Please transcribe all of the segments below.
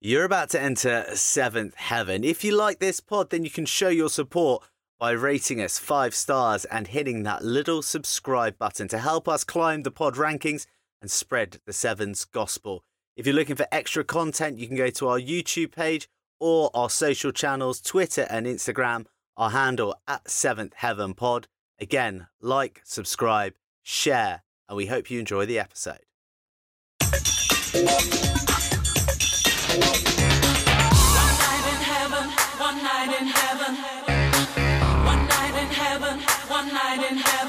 You're about to enter seventh heaven. If you like this pod, then you can show your support by rating us five stars and hitting that little subscribe button to help us climb the pod rankings and spread the sevens gospel. If you're looking for extra content, you can go to our YouTube page or our social channels, Twitter and Instagram, our handle at seventh heaven pod. Again, like, subscribe, share, and we hope you enjoy the episode.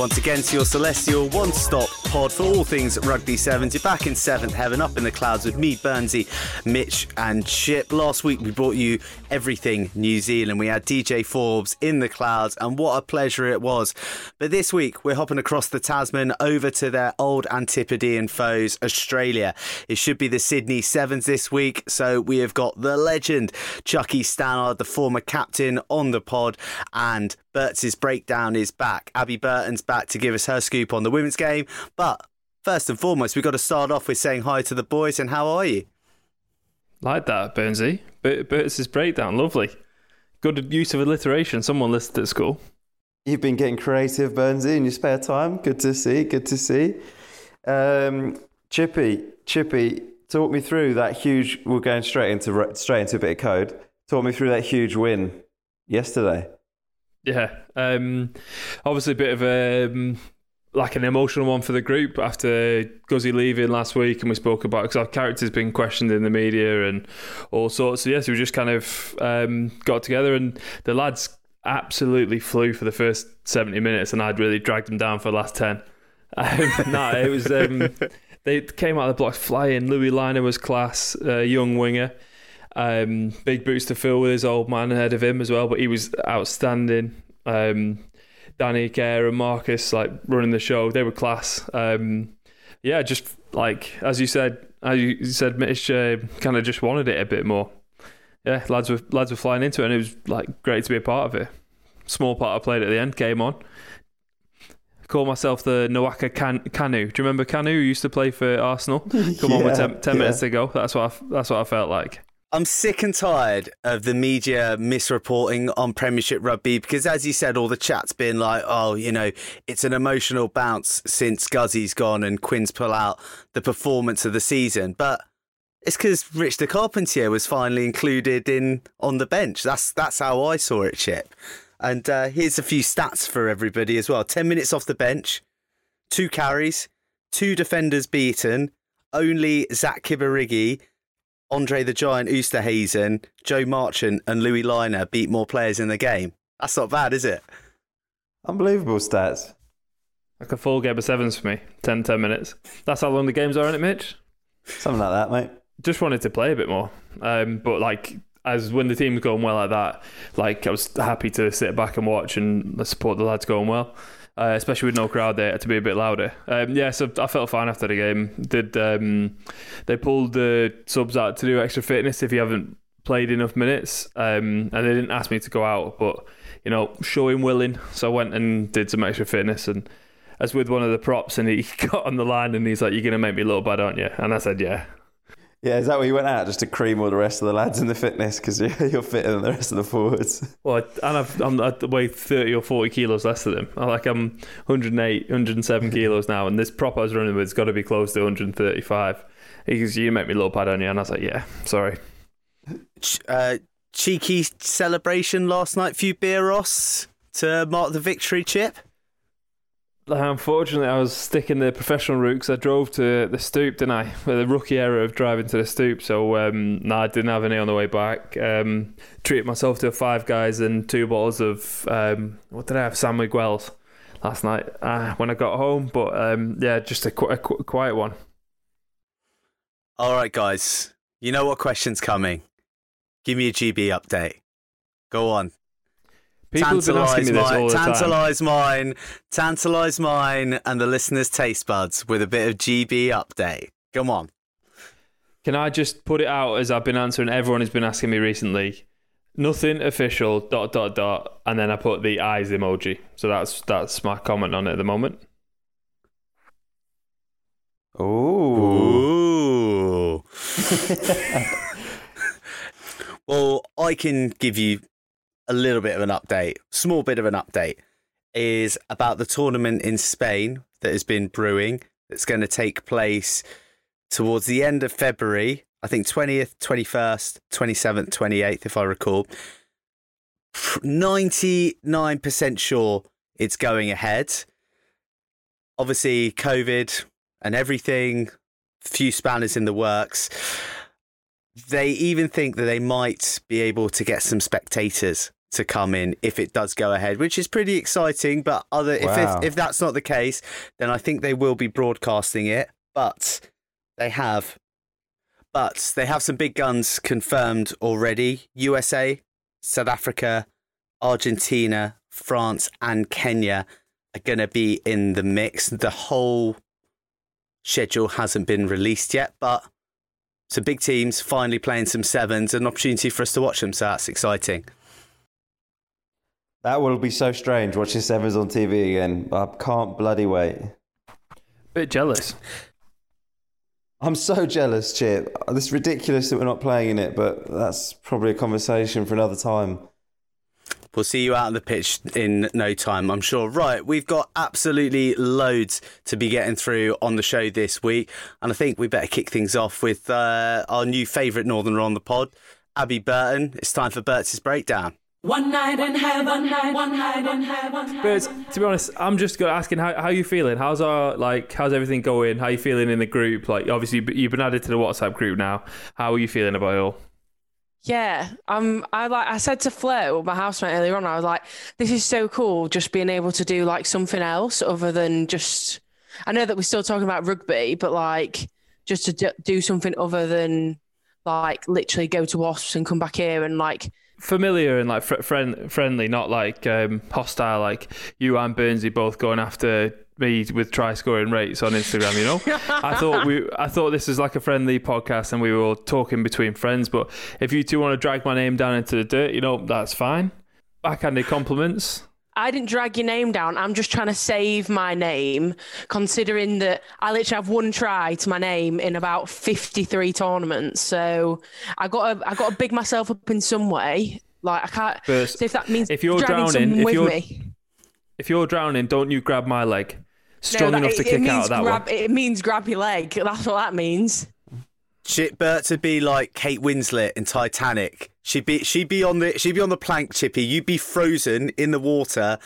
once again to your celestial one stop pod for all things rugby sevens. You're back in seventh heaven, up in the clouds with me, Burnsy, Mitch, and Chip. Last week we brought you everything New Zealand. We had DJ Forbes in the clouds, and what a pleasure it was. But this week we're hopping across the Tasman over to their old Antipodean foes, Australia. It should be the Sydney Sevens this week, so we have got the legend Chucky Stannard, the former captain, on the pod, and Bert's breakdown is back. Abby Burton's back to give us her scoop on the women's game. But first and foremost, we've got to start off with saying hi to the boys and how are you? Like that, Burnsy. Bert, Bert's breakdown, lovely. Good use of alliteration. Someone listed at school. You've been getting creative, Burnsy, in your spare time. Good to see. Good to see. Um, Chippy, Chippy, talk me through that huge. We're going straight into straight into a bit of code. Talk me through that huge win yesterday. Yeah, um, obviously a bit of a um, like an emotional one for the group after Guzzy leaving last week, and we spoke about because our character's been questioned in the media and all sorts. So yes, we just kind of um, got together, and the lads absolutely flew for the first seventy minutes, and I'd really dragged them down for the last ten. Um, no, it was um, they came out of the blocks flying. Louis Lynagh was class, uh, young winger. Um, big boots to fill with his old man ahead of him as well, but he was outstanding. Um, Danny Care and Marcus like running the show, they were class. Um, yeah, just like as you said, as you said, Mitch uh, kind of just wanted it a bit more. Yeah, lads were lads were flying into it, and it was like great to be a part of it. Small part I played at the end, came on. Call myself the Nawaka Can- Kanu. Do you remember Kanu? Who used to play for Arsenal. Come on with Yeah, 10, 10 yeah. minutes to go. That's what I, that's what I felt like. I'm sick and tired of the media misreporting on Premiership rugby because, as you said, all the chat's been like, oh, you know, it's an emotional bounce since Guzzy's gone and Quins pull out the performance of the season. But it's because Rich de Carpentier was finally included in on the bench. That's that's how I saw it, Chip. And uh, here's a few stats for everybody as well: ten minutes off the bench, two carries, two defenders beaten, only Zach Kibirige Andre the Giant Esterhuizen, Joe Marchant, and Louis Lynagh beat more players in the game. That's not bad, is it? Unbelievable stats. Like a full game of sevens for me. 10, 10 minutes. That's how long the games are, isn't it, Mitch? Something like that, mate. Just wanted to play a bit more. Um, but like as when the team's going well like that, like I was happy to sit back and watch and support the lads going well. Uh, especially with no crowd there, to be a bit louder. Um, yeah, so I felt fine after the game. Did um, they pulled the subs out to do extra fitness if you haven't played enough minutes? Um, and they didn't ask me to go out, but you know, showing willing. So I went and did some extra fitness and. As with one of the props, and he got on the line and he's like, "You're gonna make me look bad, aren't you?" And I said, "Yeah." Yeah, is that where you went out just to cream all the rest of the lads in the fitness because you're, you're fitter than the rest of the forwards? Well, and I've, I'm I weigh 30 or 40 kilos less than them. I like I'm 108, 107 kilos now, and this prop I was running with has got to be close to 135. He goes, "You make me look bad, don't you?" And I was like, "Yeah, sorry." Uh, cheeky celebration last night, few beer Ross to mark the victory, Chip. Unfortunately, I was sticking the professional route because I drove to the stoop, didn't I? The rookie era of driving to the stoop. So, um, no, I didn't have any on the way back. Um, treated myself to five guys and two bottles of, um, what did I have? San Miguel's last night uh, when I got home. But, um, yeah, just a, qu- a qu- quiet one. All right, guys. You know what question's coming. Give me a GB update. Go on. People have been asking me this mine, all the time. tantalise mine, tantalise mine, and the listeners' taste buds with a bit of GB update. Come on. Can I just put it out as I've been answering everyone has been asking me recently? Nothing official. Dot dot dot, and then I put the eyes emoji. So that's that's my comment on it at the moment. Ooh. Ooh. well, I can give you a little bit of an update, small bit of an update, is about the tournament in Spain that has been brewing. That's going to take place towards the end of February. I think 20th, 21st, 27th, 28th, if I recall. 99% sure it's going ahead. Obviously, COVID and everything, few spanners in the works. They even think that they might be able to get some spectators to come in if it does go ahead, which is pretty exciting. But other Wow. if if that's not the case, then I think they will be broadcasting it. But they have, but they have some big guns confirmed already. USA, South Africa, Argentina, France, and Kenya are going to be in the mix. The whole schedule hasn't been released yet, but some big teams finally playing some sevens, an opportunity for us to watch them. So that's exciting. That will be so strange watching Sevens on TV again. I can't bloody wait. Bit jealous. I'm so jealous, Chip. It's ridiculous that we're not playing in it, but that's probably a conversation for another time. We'll see you out on the pitch in no time, I'm sure. Right, we've got absolutely loads to be getting through on the show this week, and I think we better kick things off with uh, our new favourite Northerner on the pod, Abby Burton. It's time for Bert's breakdown. One night in heaven, one night, one night in heaven. But to be honest, I'm just go- asking how how you feeling. How's our like how's everything going? How you feeling in the group? Like obviously you've been added to the WhatsApp group now. How are you feeling about it all? Yeah, um, I like I said to Flo, my housemate earlier on, I was like, this is so cool, just being able to do like something else other than just. I know that we're still talking about rugby, but like just to do, do something other than like literally go to Wasps and come back here and like Familiar and like fr- friend friendly, not like um, hostile. Like you and Burnsy both going after me with try scoring rates on Instagram. You know, I thought we I thought this was like a friendly podcast and we were all talking between friends. But if you two want to drag my name down into the dirt, you know that's fine. Backhanded compliments. I didn't drag your name down. I'm just trying to save my name, considering that I literally have one try to my name in about 53 tournaments. So I got to, I got to big myself up in some way. Like I can't. But so if that means if you're drowning, if with you're- me, If you're drowning, don't you grab my leg. Strong that- enough to it kick means out of that grab, one. It means grab your leg. That's what that means. Shit, Bert to be like Kate Winslet in Titanic. She'd be she'd be on the she'd be on the plank, Chippy. You'd be frozen in the water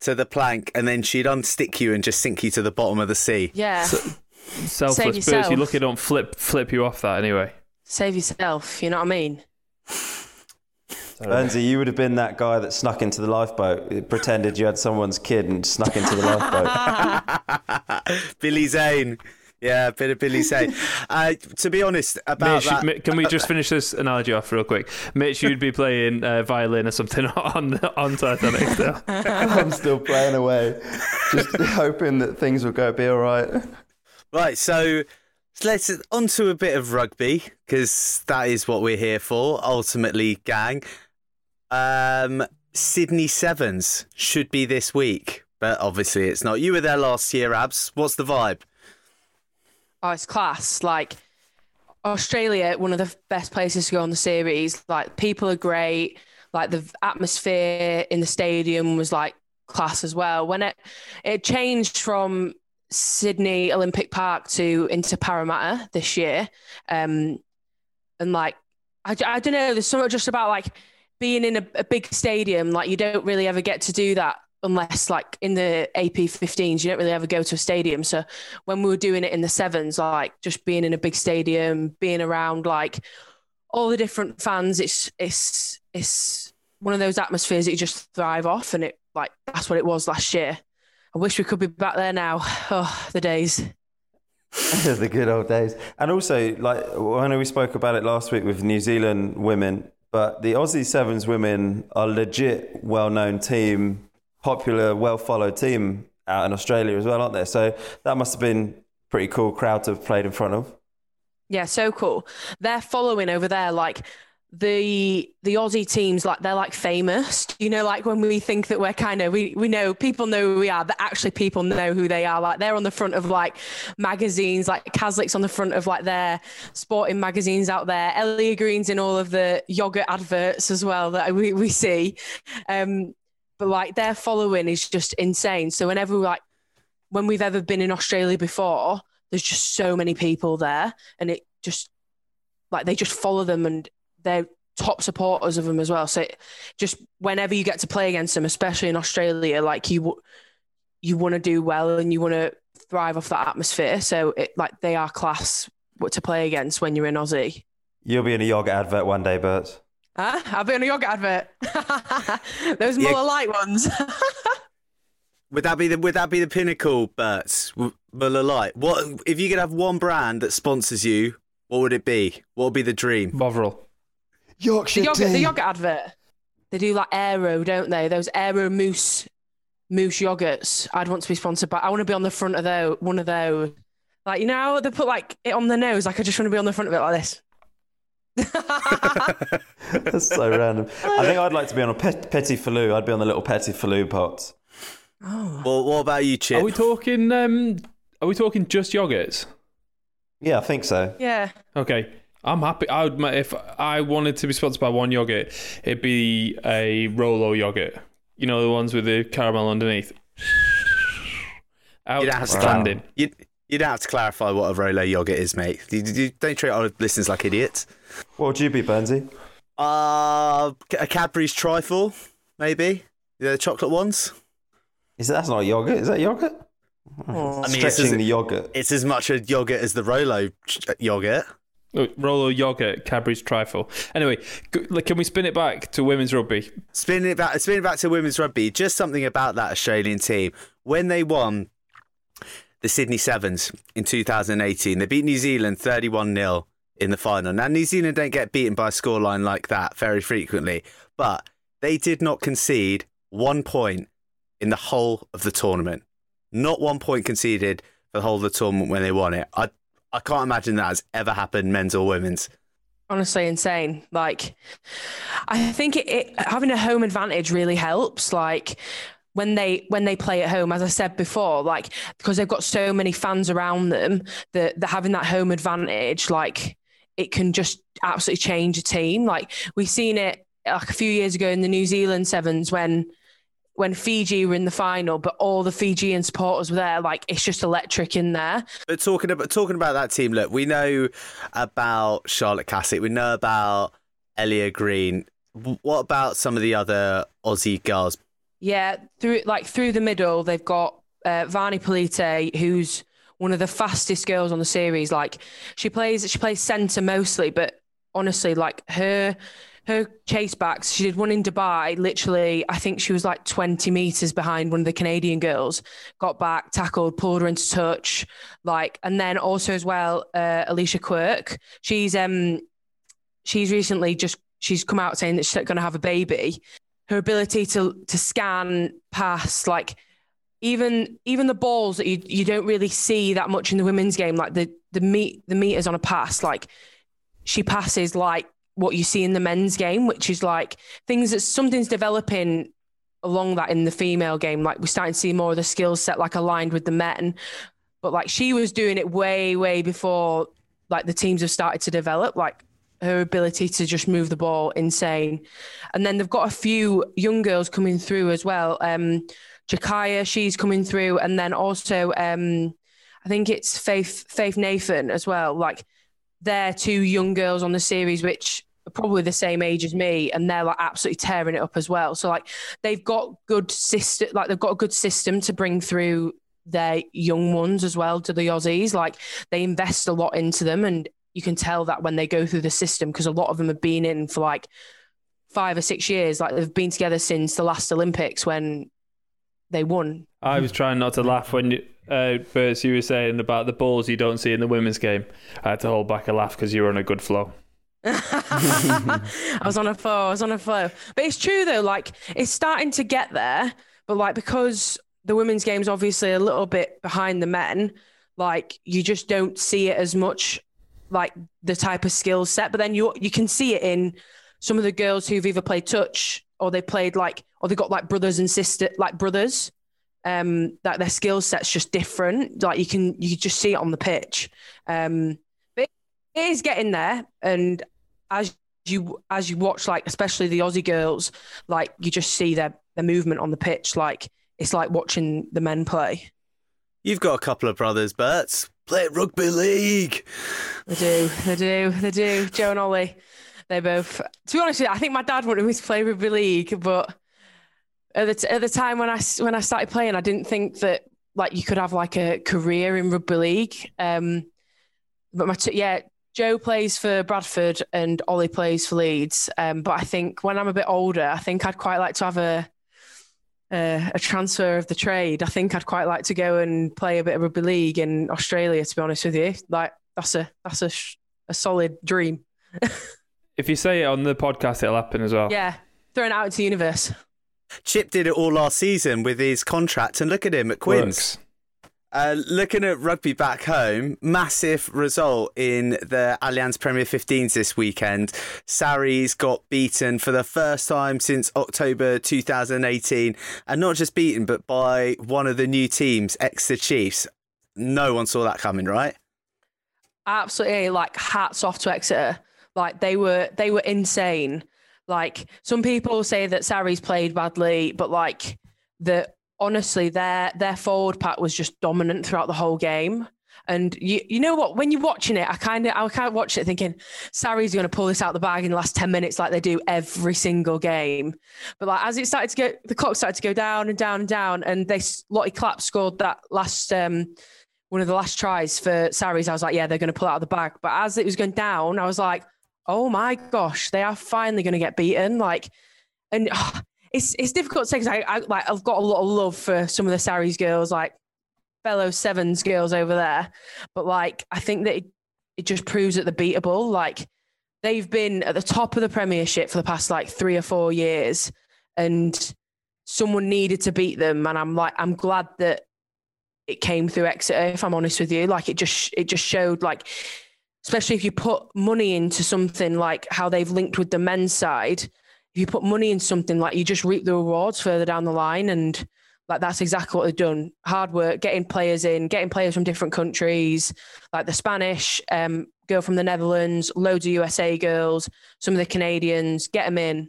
to the plank, and then she'd unstick you and just sink you to the bottom of the sea. Yeah. Selfless Save birds. You yourself. lucky don't flip flip you off that anyway. Save yourself. You know what I mean? Burnsy, you would have been that guy that snuck into the lifeboat, pretended you had someone's kid and snuck into the lifeboat. Billy Zane. Yeah, a bit of Billy Say. Uh, to be honest, about Mitch, that, can we just finish this analogy off real quick? Mitch, you'd be playing uh, violin or something on on Titanic still. I'm still playing away, just hoping that things will go be all right. Right, so let's on to a bit of rugby because that is what we're here for. Ultimately, gang. Um, Sydney Sevens should be this week, but obviously it's not. You were there last year, Abs. What's the vibe? Oh, it's class. Like Australia, one of the best places to go on the series. Like people are great. Like the atmosphere in the stadium was like class as well. When it it changed from Sydney Olympic Park to into Parramatta this year, um, and like I, I don't know. There's something just about like being in a, a big stadium. Like you don't really ever get to do that unless like in the AP 15s. You don't really ever go to a stadium. So when we were doing it in the sevens, like just being in a big stadium, being around like all the different fans, it's it's it's one of those atmospheres that you just thrive off, and it like that's what it was last year. I wish we could be back there now. Oh, the days. the good old days. And also, like I know we spoke about it last week with New Zealand women, but the Aussie Sevens women are legit, well-known team, popular, well-followed team out in Australia as well, aren't they? So that must have been pretty cool crowd to have played in front of. Yeah, so cool. They're following over there, like the the Aussie teams, like they're like famous. You know, like when we think that we're kind of we we know people know who we are, but actually people know who they are. Like they're on the front of like magazines, like Caslick's on the front of like their sporting magazines out there. Ellia Green's in all of the yogurt adverts as well that we, we see. Um, but like their following is just insane. So whenever like when we've ever been in Australia before, there's just so many people there, and it just like they just follow them and they're top supporters of them as well. So it, just whenever you get to play against them, especially in Australia, like you you want to do well and you want to thrive off that atmosphere. So it like they are class to play against when you're in Aussie. You'll be in a yogurt advert one day, Bert. Huh? I'll be on a yogurt advert. Those Yeah. Muller Light ones. Would that be the Would that be the pinnacle, Bert? Muller Light. What if you could have one brand that sponsors you? What would it be? What would be the dream? Bovril. Yorkshire the yogurt, the yogurt advert. They do like Aero, don't they? Those Aero Moose Moose yogurts. I'd want to be sponsored by. I want to be on the front of those. One of those. Like you know, they put like it on the nose. Like I just want to be on the front of it like this. That's so random. I think I'd like to be on a pet, Petits Filous. I'd be on the little Petits Filous pots. oh, Well, what about you, Chip? Are we talking? Um, are we talking just yogurts? Yeah, I think so. yeah. Okay, I'm happy. I would if I wanted to be sponsored by one yogurt, it'd be a Rolo yogurt. You know the ones with the caramel underneath. You'd have Outstanding. You'd, you'd have to clarify what a Rolo yogurt is, mate. You, you don't treat our listeners like idiots. What would you be, Burnsy? Uh, a Cadbury's trifle, maybe. The chocolate ones. Is that, that's not yogurt? Is that yogurt? Oh. I mean, it's Stretching as, the yogurt. it's as much a yogurt as the Rolo ch- yogurt. Oh, Rolo yogurt, Cadbury's trifle. Anyway, can we spin it back to women's rugby? Spin it back, spinning it back to women's rugby. Just something about that Australian team when they won the Sydney Sevens in 2018. They beat New Zealand 31 0 in the final. Now, New Zealand don't get beaten by a scoreline like that very frequently, but they did not concede one point in the whole of the tournament. Not one point conceded for the whole of the tournament when they won it. I I can't imagine that has ever happened, men's or women's. honestly insane. Like, I think it, it having a home advantage really helps. Like when they when they play at home, as I said before, like because they've got so many fans around them, that that having that home advantage, like it can just absolutely change a team. Like we've seen it like a few years ago in the New Zealand sevens when when Fiji were in the final, but all the Fijian supporters were there. Like it's just electric in there. But talking about talking about that team, look, we know about Charlotte Caslick, we know about Ellia Green. What about some of the other Aussie girls? Yeah, through like through the middle, they've got uh, Vani Polite, who's one of the fastest girls on the series. Like she plays, she plays centre mostly, but honestly, like her her chase backs, she did one in Dubai. Literally, I think she was like twenty meters behind one of the Canadian girls. Got back, tackled, pulled her into touch. Like, and then also as well, uh, Alicia Quirk. She's um she's recently just she's come out saying that she's going to have a baby her ability to to scan pass like even even the balls that you you don't really see that much in the women's game like the the meet the meters on a pass like she passes like what you see in the men's game which is like things that something's developing along that in the female game. Like we're starting to see more of the skill set like aligned with the men. But like she was doing it way way before like the teams have started to develop. Like her ability to just move the ball insane. And then they've got a few young girls coming through as well. Um Jakiya she's coming through. And then also um I think it's Faith Faith Nathan as well. Like they're two young girls on the series which are probably the same age as me and they're like absolutely tearing it up as well. So like they've got good system like they've got a good system to bring through their young ones as well to the Aussies. Like they invest a lot into them and you can tell that when they go through the system because a lot of them have been in for like five or six years like they've been together since the last Olympics when they won I was trying not to laugh when you, uh, Bert, you were saying about the balls you don't see in the women's game. I had to hold back a laugh because you were on a good flow. I was on a flow. I was on a flow. But it's true though. Like it's starting to get there. But like because the women's game's obviously a little bit behind the men, like you just don't see it as much like the type of skill set. But then you you can see it in some of the girls who've either played touch or they played like or they got like brothers and sister like brothers. Um, that their skill set's just different. Like you can you just see it on the pitch. Um, but it is getting there, and as you as you watch like especially the Aussie girls, like you just see their their movement on the pitch. Like it's like watching the men play. You've got a couple of brothers, Bert. Play rugby league. They do, they do, they do. Joe and Ollie, they both. To be honest, I think my dad wanted me to play rugby league, but at the, t- at the time when I when I started playing, I didn't think that like you could have like a career in rugby league. Um, but my t- yeah, Joe plays for Bradford and Ollie plays for Leeds. Um, but I think when I'm a bit older, I think I'd quite like to have a a, a transfer of the trade. I think I'd quite like to go and play a bit of rugby league in Australia. To be honest with you, like that's a that's a a solid dream. If you say it on the podcast, it'll happen as well. Yeah, throwing it out into the universe. Chip did it all last season with his contract, and look at him at Quins. Works. Uh, looking at rugby back home, massive result in the Allianz Premier 15s this weekend. Sarries got beaten for the first time since October 2018, and not just beaten, but by one of the new teams, Exeter Chiefs. No one saw that coming, right? absolutely like hats off to Exeter. Like they were they were insane. Like some people say that Sarries played badly, but like the honestly their their forward pack was just dominant throughout the whole game. And you you know what? When you're watching it, I kind of I kind of watch it thinking Sarries are going to pull this out the bag in the last ten minutes, like they do every single game. But like as it started to go, the clock started to go down and down and down, and they Lottie Clapp scored that last um, one of the last tries for Sarries. I was like, yeah, they're going to pull out of the bag. But as it was going down, I was like, oh my gosh, they are finally going to get beaten. Like, and ah, it's it's difficult to say because I, I like I've got a lot of love for some of the Sarries girls, like fellow sevens girls over there. But like, I think that it, it just proves that they're beatable. Like, they've been at the top of the Premiership for the past like three or four years, and someone needed to beat them. And I'm like, I'm glad that it came through Exeter. If I'm honest with you, like it just it just showed like, especially if you put money into something like how they've linked with the men's side. If you put money in something like you just reap the rewards further down the line, and like that's exactly what they've done. Hard work, getting players in, getting players from different countries, like the Spanish um, girl from the Netherlands, loads of USA girls, some of the Canadians, get them in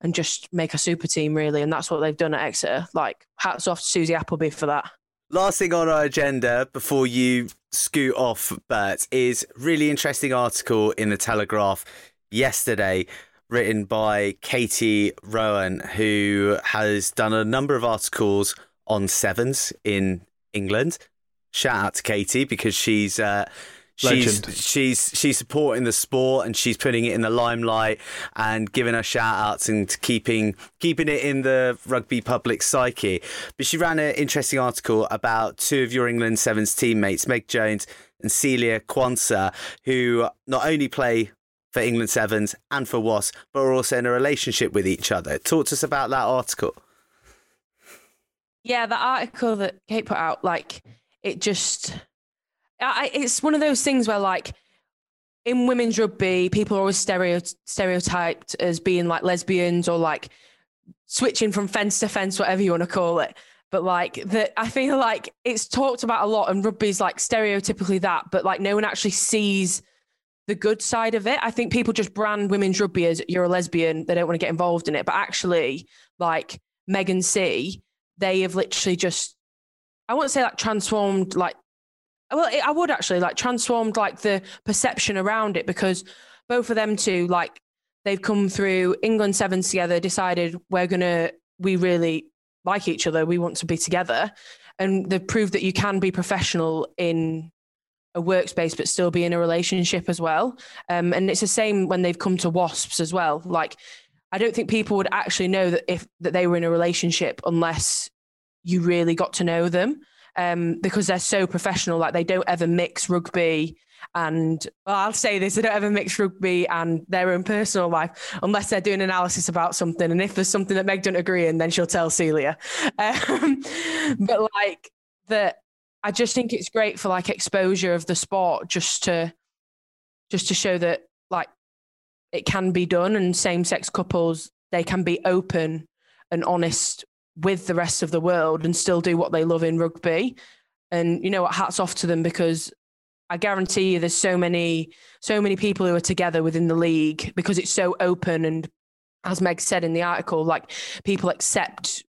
and just make a super team really. And that's what they've done at Exeter. Like hats off to Susie Appleby for that. Last thing on our agenda before you scoot off, Bert, is really interesting article in the Telegraph yesterday, written by Katie Rowan, who has done a number of articles on sevens in England. Shout out to Katie because she's uh, she's Legend. she's she's supporting the sport and she's putting it in the limelight and giving us shout outs and keeping keeping it in the rugby public psyche. But she ran an interesting article about two of your England Sevens teammates, Meg Jones and Celia Quansah, who not only play for England Sevens and for WAS, but are also in a relationship with each other. Talk to us about that article. Yeah, the article that Kate put out, like it just, I, it's one of those things where like in women's rugby, people are always stereo, stereotyped as being like lesbians or like switching from fence to fence, whatever you want to call it. But like that, I feel like it's talked about a lot, and rugby's like stereotypically that, but like no one actually sees the good side of it. I think people just brand women's rugby as you're a lesbian, they don't want to get involved in it. But actually, like Megan C, they have literally just, I wouldn't say like transformed, like, well, I would actually like transformed like the perception around it because both of them two, like, they've come through England sevens together, decided we're gonna, we really like each other, we want to be together, and they've proved that you can be professional in a workspace but still be in a relationship as well. Um, and it's the same when they've come to wasps as well. Like, I don't think people would actually know that if that they were in a relationship unless you really got to know them. Um, because they're so professional, like they don't ever mix rugby and well, I'll say this: they don't ever mix rugby and their own personal life unless they're doing analysis about something. And if there's something that Meg doesn't agree in, then she'll tell Celia. Um, but like that, I just think it's great for like exposure of the sport, just to just to show that like it can be done and same sex couples they can be open and honest with the rest of the world and still do what they love in rugby. And you know what, hats off to them because I guarantee you there's so many so many people who are together within the league because it's so open and as Meg said in the article, like people accept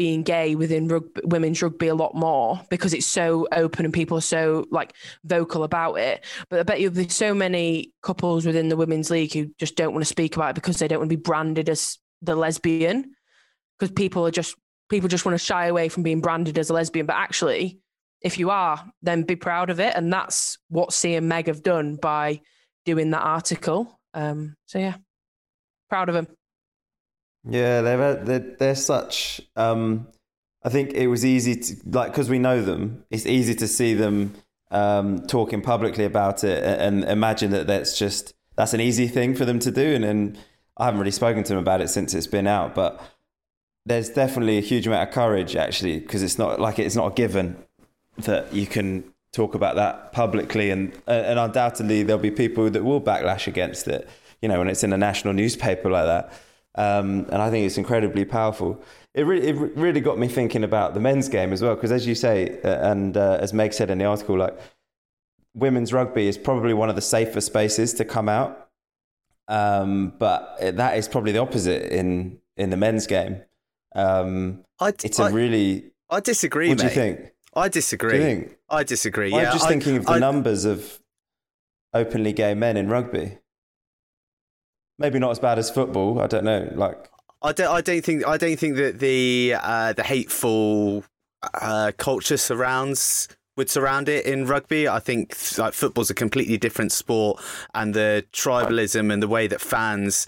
being gay within rugby, women's rugby a lot more because it's so open and people are so like vocal about it. But I bet you there's so many couples within the women's league who just don't want to speak about it because they don't want to be branded as the lesbian because people are just people just want to shy away from being branded as a lesbian. But actually, if you are, then be proud of it. And that's what C and Meg have done by doing that article. Um, so yeah, proud of them. Yeah, they've had, they're, they're such. Um, I think it was easy to like because we know them. It's easy to see them um, talking publicly about it and, and imagine that that's just that's an easy thing for them to do. And, and I haven't really spoken to them about it since it's been out, but there's definitely a huge amount of courage actually because it's not like it's not a given that you can talk about that publicly and and undoubtedly there'll be people that will backlash against it you know when it's in a national newspaper like that um, and I think it's incredibly powerful it really it really got me thinking about the men's game as well because as you say uh, and uh, as Meg said in the article like women's rugby is probably one of the safer spaces to come out um, but that is probably the opposite in in the men's game um, I, it's a I, really. I disagree. What do you think? I disagree. Think? I disagree. I'm just I- thinking of the numbers of openly gay men in rugby. Maybe not as bad as football. I don't know. Like, I don't. I don't think. I don't think that the uh, the hateful uh, culture surrounds would surround it in rugby. I think like football's a completely different sport, and the tribalism and the way that fans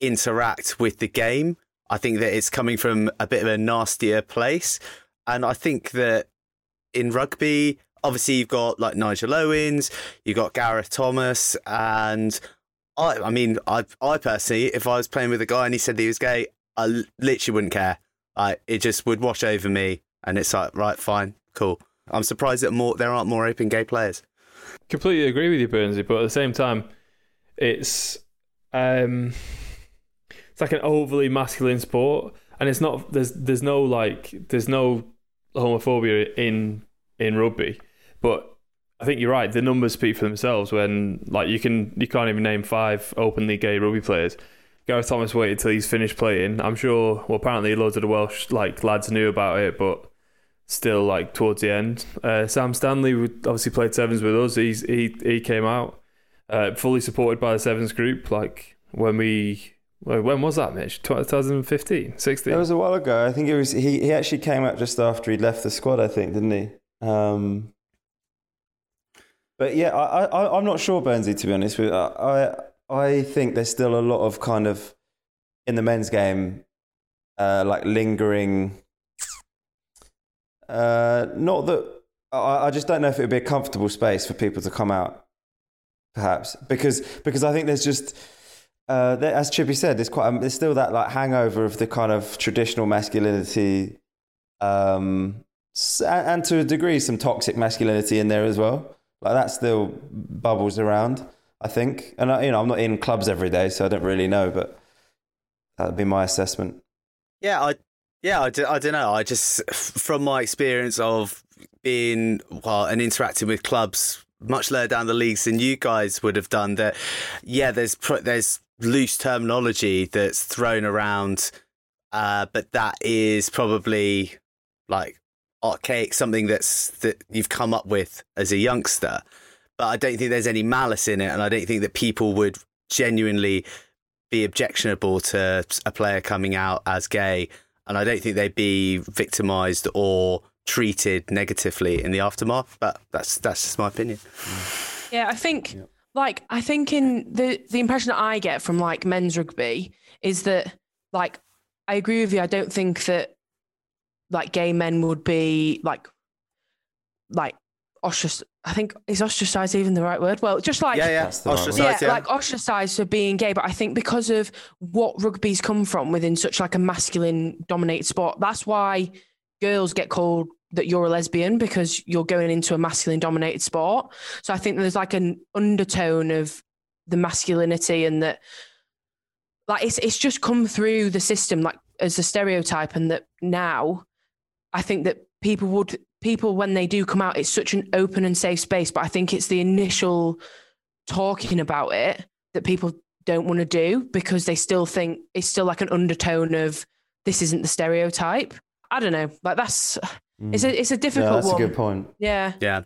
interact with the game. I think that it's coming from a bit of a nastier place, and I think that in rugby, obviously you've got like Nigel Owens, you've got Gareth Thomas, and I, I mean, I, I personally, if I was playing with a guy and he said he was gay, I literally wouldn't care. I, it just would wash over me, and it's like, right, fine, cool. I'm surprised that more there aren't more open gay players. completely agree with you, Burnsy, but at the same time, it's um, it's like an overly masculine sport, and it's not. There's there's no like there's no homophobia in in rugby, but I think you're right. The numbers speak for themselves. When like you can you can't even name five openly gay rugby players. Gareth Thomas waited till he's finished playing. I'm sure. Well, apparently loads of the Welsh like lads knew about it, but still like towards the end. Uh, Sam Stanley obviously played sevens with us. He's he he came out uh, fully supported by the sevens group. Like when we when was that, Mitch? 2015, 16. It was a while ago. I think it was. He, he actually came out just after he'd left the squad, I think, didn't he? Um, but yeah, I, I, I'm not sure, Burnsy, to be honest with you. I, I think there's still a lot of kind of, in the men's game, uh, like lingering. Uh, not that I, I just don't know if it would be a comfortable space for people to come out, perhaps because because I think there's just uh, there, as Chippy said, there's quite there's still that like hangover of the kind of traditional masculinity, um, and, and to a degree some toxic masculinity in there as well. Like that still bubbles around, I think. And I, you know, I'm not in clubs every day, so I don't really know, but that'd be my assessment. Yeah, I yeah, I, d- I don't know. I just from my experience of being well and interacting with clubs much lower down the leagues than you guys would have done. That yeah, there's there's loose terminology that's thrown around, uh, but that is probably like archaic, something that's that you've come up with as a youngster. But I don't think there's any malice in it, and I don't think that people would genuinely be objectionable to a player coming out as gay, and I don't think they'd be victimized or treated negatively in the aftermath. But that's that's just my opinion. Yeah, I think like I think in the the impression that I get from like men's rugby is that like I agree with you. I don't think that like gay men would be like like ostracized. I think is ostracized even the right word? Well, just like yeah, yeah, That's the right word. ostracized. yeah, Yeah, like ostracized for being gay. But I think because of what rugby's come from within such like a masculine dominated sport, that's why girls get called that you're a lesbian because you're going into a masculine dominated sport. So I think there's like an undertone of the masculinity and that like it's it's just come through the system like as a stereotype and that now I think that people would people when they do come out it's such an open and safe space but I think it's the initial talking about it that people don't want to do because they still think it's still like an undertone of this isn't the stereotype. I don't know. Like that's it's a it's a Yeah, difficult that's a one. good point. Yeah. Yeah.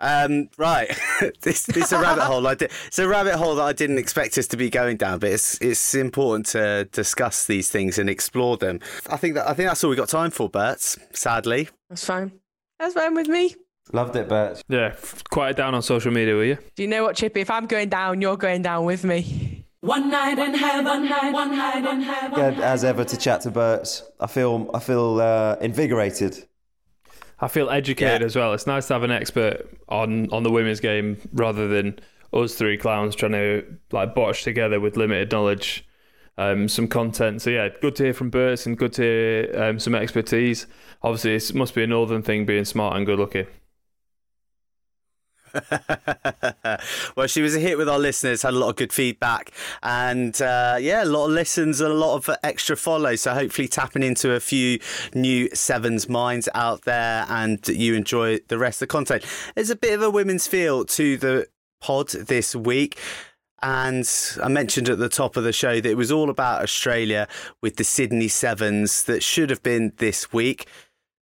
Um, right. this, this is a rabbit hole. I did, it's a rabbit hole that I didn't expect us to be going down, but it's it's important to discuss these things and explore them. I think that I think that's all we got time for, Bert. Sadly. That's fine. That's fine with me. Loved it, Bert. Yeah, quiet down on social media, will you? Do you know what, Chippy? If I'm going down, you're going down with me. One night in heaven, one night, one night in heaven. Good as ever to chat to Bert. I feel I feel uh, invigorated. I feel educated Yeah. as well. It's nice to have an expert on on the women's game rather than us three clowns trying to like botch together with limited knowledge um, some content. So yeah, good to hear from Bert and good to hear um, some expertise. Obviously, it must be a northern thing being smart and good looking. well, she was a hit with our listeners, had a lot of good feedback, and uh, yeah, a lot of listens and a lot of extra follows. So hopefully, tapping into a few new sevens minds out there, and you enjoy the rest of the content. There's a bit of a women's feel to the pod this week. And I mentioned at the top of the show that it was all about Australia with the Sydney Sevens that should have been this week.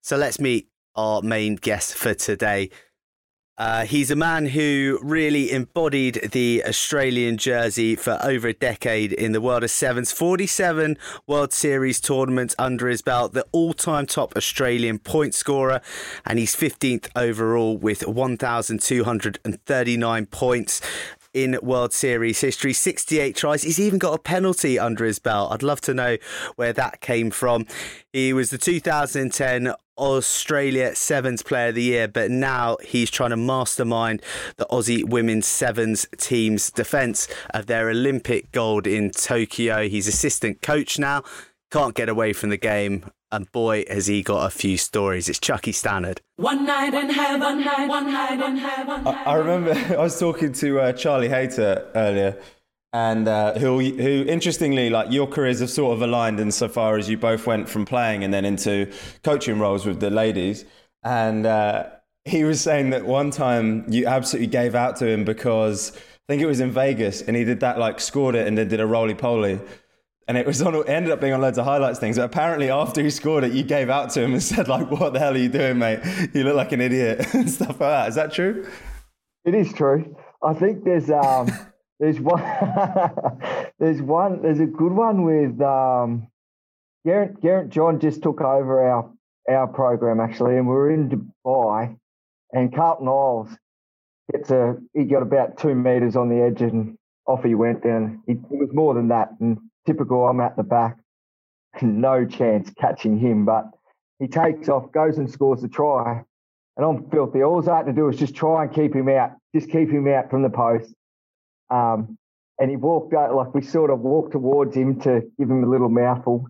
So let's meet our main guest for today. Uh, he's a man who really embodied the Australian jersey for over a decade in the world of sevens. 47 World Series tournaments under his belt, the all time top Australian point scorer, and he's 15th overall with 1,239 points in World Series history. 68 tries. He's even got a penalty under his belt. I'd love to know where that came from. He was the 2010 Australia Sevens Player of the Year, but now he's trying to mastermind the Aussie Women's Sevens team's defence of their Olympic gold in Tokyo. He's assistant coach now, can't get away from the game, and boy, has he got a few stories. It's Chucky Stannard. One night in heaven, one night, in heaven. I, I remember I was talking to uh, Charlie Hayter earlier, and uh, who, who interestingly, like your careers have sort of aligned insofar as you both went from playing and then into coaching roles with the ladies. And uh, he was saying that one time you absolutely gave out to him because I think it was in Vegas, and he did that like scored it and then did a roly poly. And it was on. It ended up being on loads of highlights things. But apparently, after he scored it, you gave out to him and said, "Like, what the hell are you doing, mate? You look like an idiot," and stuff like that. Is that true? It is true. I think there's um there's one there's one there's a good one with um Garrett Garrett John just took over our our program actually, and we are in Dubai, and Carlin Isles gets a he got about two meters on the edge, and off he went. It, it was more than that, and typical. I'm at the back, no chance catching him, but he takes off, goes and scores the try and I'm filthy. All I had to do was just try and keep him out, just keep him out from the post. Um, and he walked out, like we sort of walked towards him to give him a little mouthful.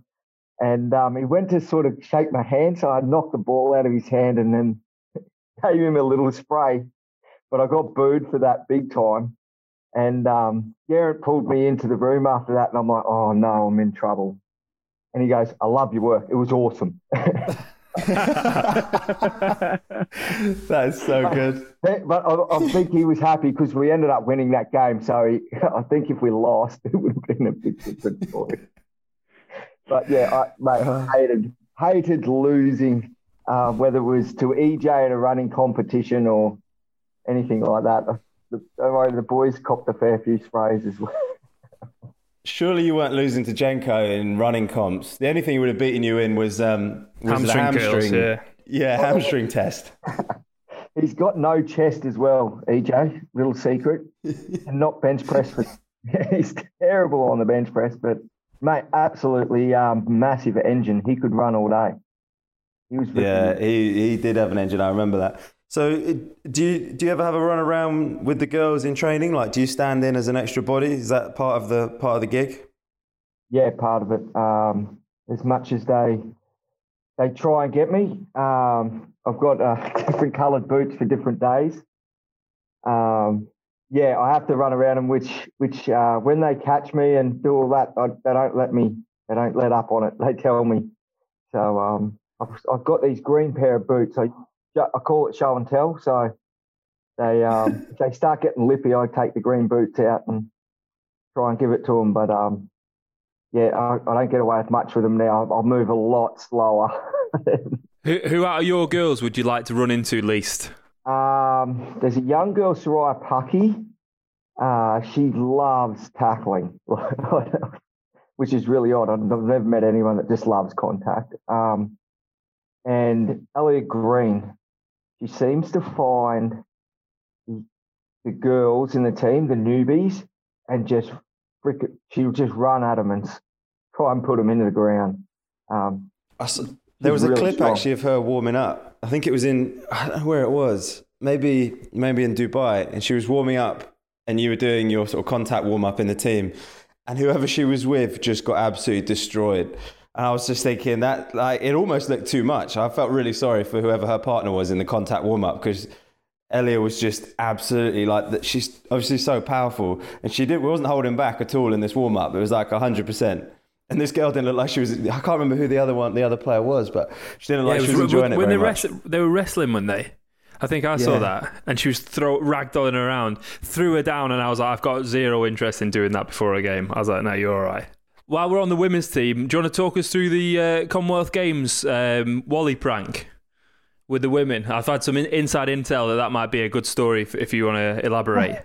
And um, he went to sort of shake my hand, so I knocked the ball out of his hand and then gave him a little spray. But I got booed for that big time. And um, Garrett pulled me into the room after that, and I'm like, oh no, I'm in trouble. And he goes, I love your work. It was awesome. That is so good. But I, I think he was happy because we ended up winning that game. So he, I think if we lost, it would have been a big different story. But yeah, I, mate, hated hated losing, uh, whether it was to EJ in a running competition or anything like that. The, the, the boys copped a fair few sprays as well. Surely you weren't losing to Jenko in running comps. The only thing he would have beaten you in was um was the Hamstring curls, yeah. yeah, hamstring test. He's got no chest as well, EJ. Little secret, and not bench press. For, he's terrible on the bench press, but mate, absolutely um, massive engine. He could run all day. He was ripping Yeah, he he did have an engine. I remember that. So do you do you ever have a run around with the girls in training? Like, do you stand in as an extra body? Is that part of the part of the gig? yeah, part of it. Um, as much as they they try and get me. Um, I've got uh, different coloured boots for different days. Um, yeah, I have to run around them. Which, which uh, when they catch me and do all that, I, they don't let me. They don't let up on it. They tell me. So um, I've, I've got these green pair of boots. I, I call it show and tell. So they um, if they start getting lippy, I take the green boots out and try and give it to them. But um, yeah, I, I don't get away with much with them now. I'll, move a lot slower. Who, who out of your girls would you like to run into least? Um, there's a young girl, Sariah Paki. Uh, she loves tackling, which is really odd. I've never met anyone that just loves contact. Um, and Ellia Green, she seems to find the, girls in the team, the newbies, and just frick she'll just run at them and try and put them into the ground. Um, I s- there was a clip strong. actually of her warming up. I think it was in I don't know where it was. Maybe maybe in Dubai, and she was warming up, and you were doing your sort of contact warm up in the team, and whoever she was with just got absolutely destroyed. And I was just thinking that like it almost looked too much. I felt really sorry for whoever her partner was in the contact warm up because Ellia was just absolutely like that. She's obviously so powerful, and she did wasn't holding back at all in this warm up. It was like hundred percent. And this girl didn't look like she was. I can't remember who the other one, the other player was, but she didn't look like it she was was- enjoying it when they, they were wrestling one they? I think I saw that, and she was throw ragdolling around, threw her down, and I was like, I've got zero interest in doing that before a game. I was like, No, you're all right. While we're on the women's team, do you want to talk us through the uh, Commonwealth Games um, Wally prank with the women? I've had some in- inside intel that that might be a good story if, if you want to elaborate.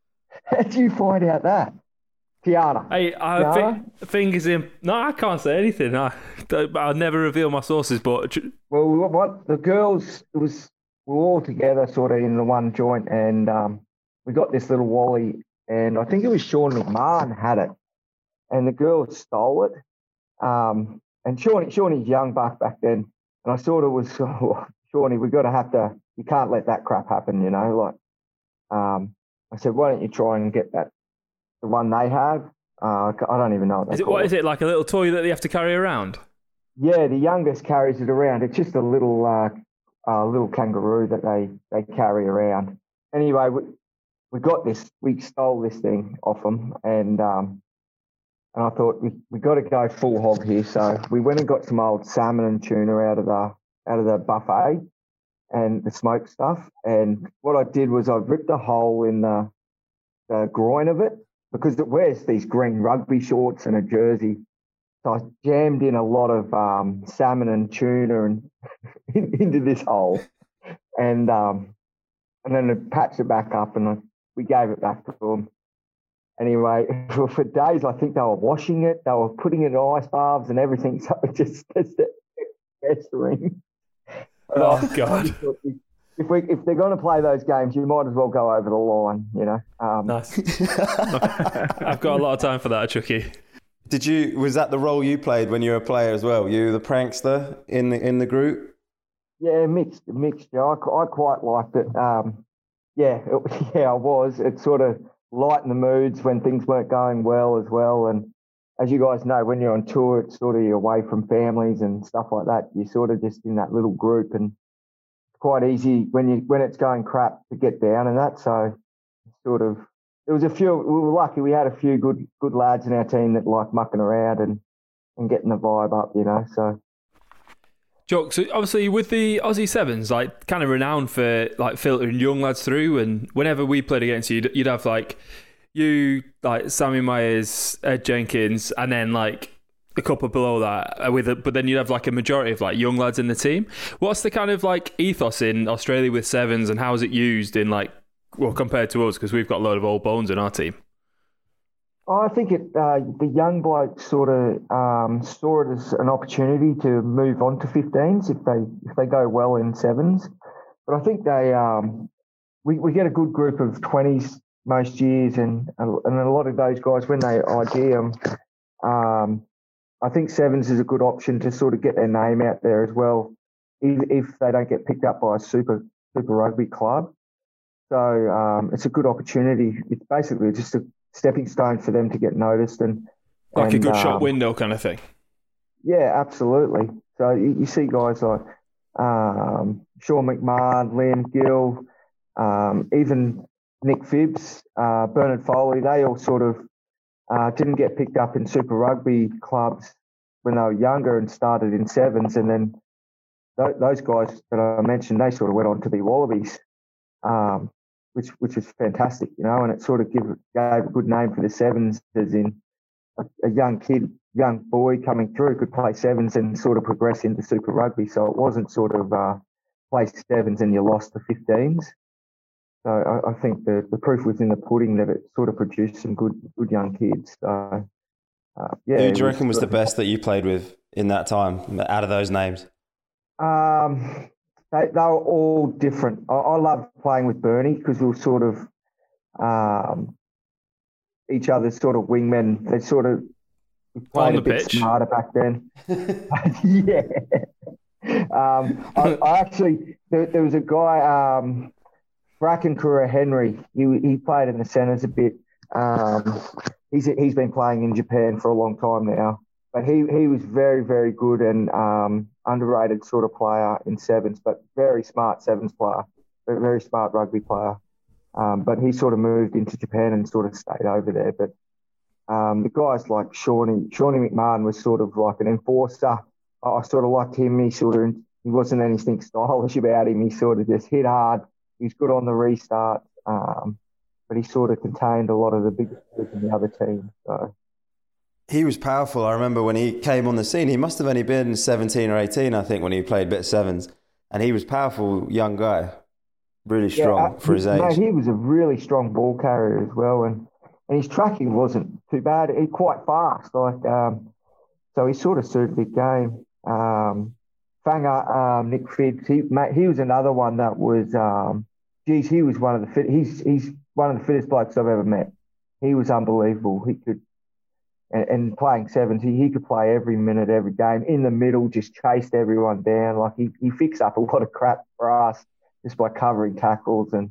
how did you find out that, Tiana? Hey, I think fingers in. No, I can't say anything. I, I'll never reveal my sources, but Well, what- what the girls it was we were all together, sort of in the one joint, and um, we got this little Wally, and I think it was Sean McMahon had it, and the girls stole it. Um, and Shawnee, Shawnee's young buck back then, and I sort of was, oh, Shawnee, we've got to have to, you can't let that crap happen, you know. Like, um, I said, why don't you try and get that, the one they have? Uh, I don't even know what they is it what is it like a little toy that they have to carry around? yeah, the youngest carries it around. It's just a little uh, uh, little kangaroo that they, they carry around. Anyway, we, we got this. We stole this thing off them, and um, and I thought we we got to go full hog here. So we went and got some old salmon and tuna out of the out of the buffet and the smoked stuff. And what I did was I ripped a hole in the the groin of it because it wears these green rugby shorts and a jersey. So I jammed in a lot of um, salmon and tuna and into this hole, and um, and then I patched it back up, and I, we gave it back to them. Anyway, for, for days, I think they were washing it, they were putting it in ice baths and everything. So it just just festering. But Oh, I- God. If we if they're going to play those games, you might as well go over the line, you know. Um, Nice. I've got a lot of time for that, Chucky. Did you? Was that the role you played when you were a player as well? You were the prankster in the in the group. Yeah, mixed, mixed. Yeah, I, I quite liked it. Um, yeah, it, yeah, I was. It sort of lightened the moods when things weren't going well as well. And as you guys know, when you're on tour, it's sort of you're away from families and stuff like that. You're sort of just in that little group, and it's quite easy when you when it's going crap to get down and that. So, sort of, there was a few. We were lucky. We had a few good good lads in our team that like mucking around and and getting the vibe up, you know. So. Jock, so obviously with the Aussie Sevens, like kind of renowned for like filtering young lads through, and whenever we played against you, you'd, have like you, like Sammy Myers, Ed Jenkins, and then like a couple below that uh, with it, but then you'd have like a majority of like young lads in the team. What's the kind of like ethos in Australia with sevens, and how is it used in like well compared to us because we've got a load of old bones in our team. I think it. Uh, the young blokes sort of um, saw it as an opportunity to move on to 15s if they if they go well in sevens. But I think they um, we we get a good group of 20s most years, and and a lot of those guys when they ID them, um, I think sevens is a good option to sort of get their name out there as well, if, if they don't get picked up by a super super rugby club. So um, it's a good opportunity. It's basically just a stepping stone for them to get noticed and Like a and, good shot um, window kind of thing. Yeah, absolutely. So you, you see guys like um, Sean McMahon, Liam Gill, um, even Nick Phibbs, uh, Bernard Foley, they all sort of uh, didn't get picked up in Super Rugby clubs when they were younger and started in sevens. And then th- those guys that I mentioned, they sort of went on to be Wallabies, um, which which was fantastic, you know, and it sort of give, gave a good name for the sevens as in a, a young kid, young boy coming through could play sevens and sort of progress into Super Rugby. So it wasn't sort of uh, play sevens and you lost the 15s. So I, I, think the, the proof was in the pudding that it sort of produced some good good young kids. So uh, yeah. Who do you reckon was, was the best that you played with in that time out of those names? Um, they, they were all different. I, I loved playing with Bernie because we were sort of um, each other's sort of wingmen. They sort of played a bit pitch. smarter back then. yeah. Um, I, I, actually there, there, was a guy um, Brackin Karauria-Henry, he, he played in the centres a bit. Um, he's he's been playing in Japan for a long time now, but he, he was very very good and um, underrated sort of player in sevens, but very smart sevens player, very smart rugby player. Um, but he sort of moved into Japan and sort of stayed over there. But um, the guys like Shawnee, Shawnee McMahon was sort of like an enforcer. I sort of liked him. He sort of he wasn't anything stylish about him. He sort of just hit hard He's good on the restart, um, but he sort of contained a lot of the big in the other team. So he was powerful. I remember when he came on the scene. He must have only been seventeen or eighteen, I think, when he played bit sevens, and he was powerful, young guy, really strong yeah, uh, for his age. He was a really strong ball carrier as well, and and his tracking wasn't too bad. He quite fast, like um, so he sort of suited the game. Um, Fanger, um, Nick Phibbs, he mate, he was another one that was um, geez, he was one of the fit. He's he's one of the fittest blokes I've ever met. He was unbelievable. He could, and, and playing sevens, he, he could play every minute, every game. In the middle, just chased everyone down. Like he he fixed up a lot of crap for us just by covering tackles and,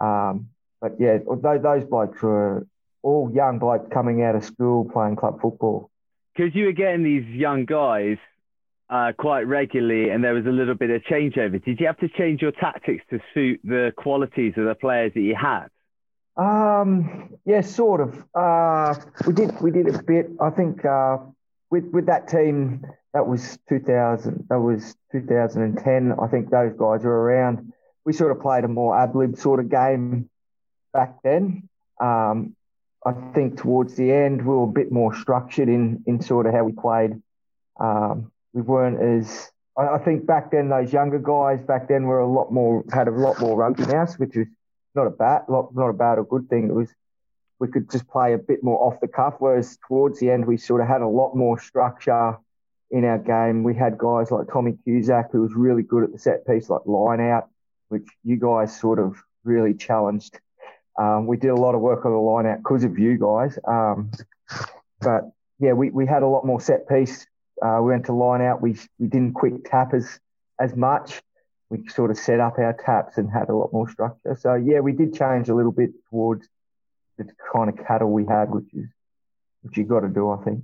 um, but yeah, those, those blokes were all young blokes coming out of school playing club football. Because you were getting these young guys uh, quite regularly, and there was a little bit of changeover. Did you have to change your tactics to suit the qualities of the players that you had? Um, yeah, sort of. Uh, we did we did a bit. I think uh, with with that team that was 2000. That was 2010. I think those guys were around. We sort of played a more ad lib sort of game back then. Um, I think towards the end we were a bit more structured in in sort of how we played. Um, we weren't as I, think back then those younger guys back then were a lot more had a lot more rugby now, which was not a bad not a bad or good thing. It was we could just play a bit more off the cuff, whereas towards the end we sort of had a lot more structure in our game. We had guys like Tommy Cusack who was really good at the set piece, like line out, which you guys sort of really challenged. Um, we did a lot of work on the line out because of you guys. Um, but yeah, we, we had a lot more set piece uh, we went to line out. We we didn't quick tap as as much. We sort of set up our taps and had a lot more structure. So yeah, we did change a little bit towards the kind of cattle we had, which is which you got to do, I think.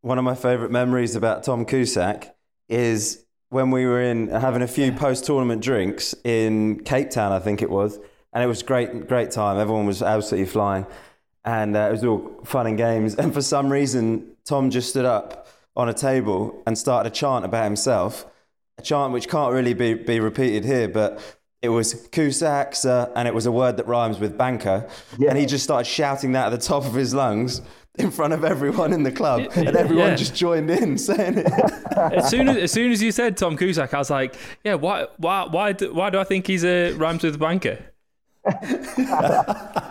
One of my favourite memories about Tom Cusack is when we were in having a few post tournament drinks in Cape Town, I think it was, and it was great, great time. Everyone was absolutely flying, and uh, it was all fun and games. And for some reason, Tom just stood up on a table and started a chant about himself, chant which can't really be, be repeated here, but it was Kusaksa and it was a word that rhymes with banker. Yeah. And he just started shouting that at the top of his lungs in front of everyone in the club, and everyone yeah. just joined in saying it. as soon as, as soon as you said Tom Cusack, I was like, yeah, why, why, why, do, why do I think he's a rhymes with banker? the,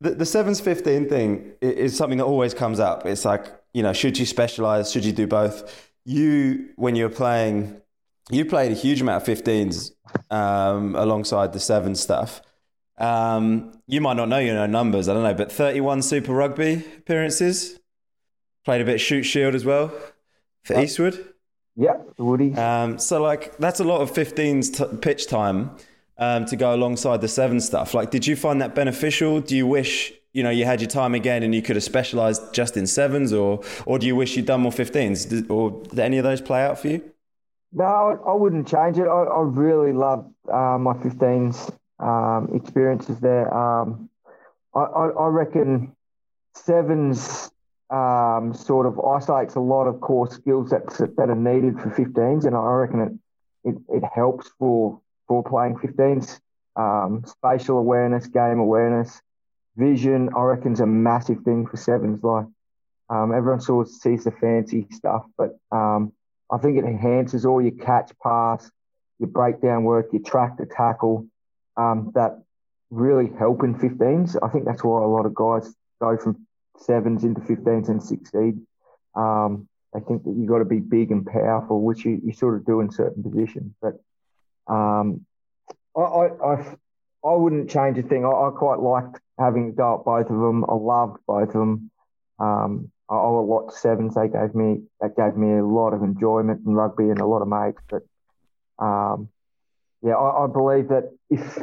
the sevens fifteen thing is something that always comes up. It's like you know, should you specialize? Should you do both? You, when you were playing, you played a huge amount of 15s um, alongside the seven stuff. Um, you might not know your numbers, I don't know, but 31 Super Rugby appearances. Played a bit Shute Shield as well for yep. Eastwood. Yeah, Woody. Um, so, like, that's a lot of 15s t- pitch time um, to go alongside the seven stuff. Like, did you find that beneficial? Do you wish you know you had your time again and you could have specialised just in sevens, or or do you wish you'd done more 15s? Did, or did any of those play out for you? No, I wouldn't change it. I, I really loved uh, my 15s um, experiences there. Um, I, I, I reckon sevens um, sort of isolates a lot of core skills that that are needed for 15s, and I reckon it it, it helps for for playing 15s. Um, spatial awareness, game awareness, vision. I reckon is a massive thing for sevens. Like um, everyone sort of sees the fancy stuff, but um, I think it enhances all your catch, pass, your breakdown work, your track to tackle. Um, that really help in 15s. I think that's why a lot of guys go from sevens into 15s and succeed. Um, they think that you've got to be big and powerful, which you, you sort of do in certain positions. But um, I, I, I, I, wouldn't change a thing. I, I, quite liked having a go at both of them. I loved both of them. Um, I owe a lot to sevens. They gave me that gave me a lot of enjoyment in rugby and a lot of mates. But um, yeah, I, I believe that if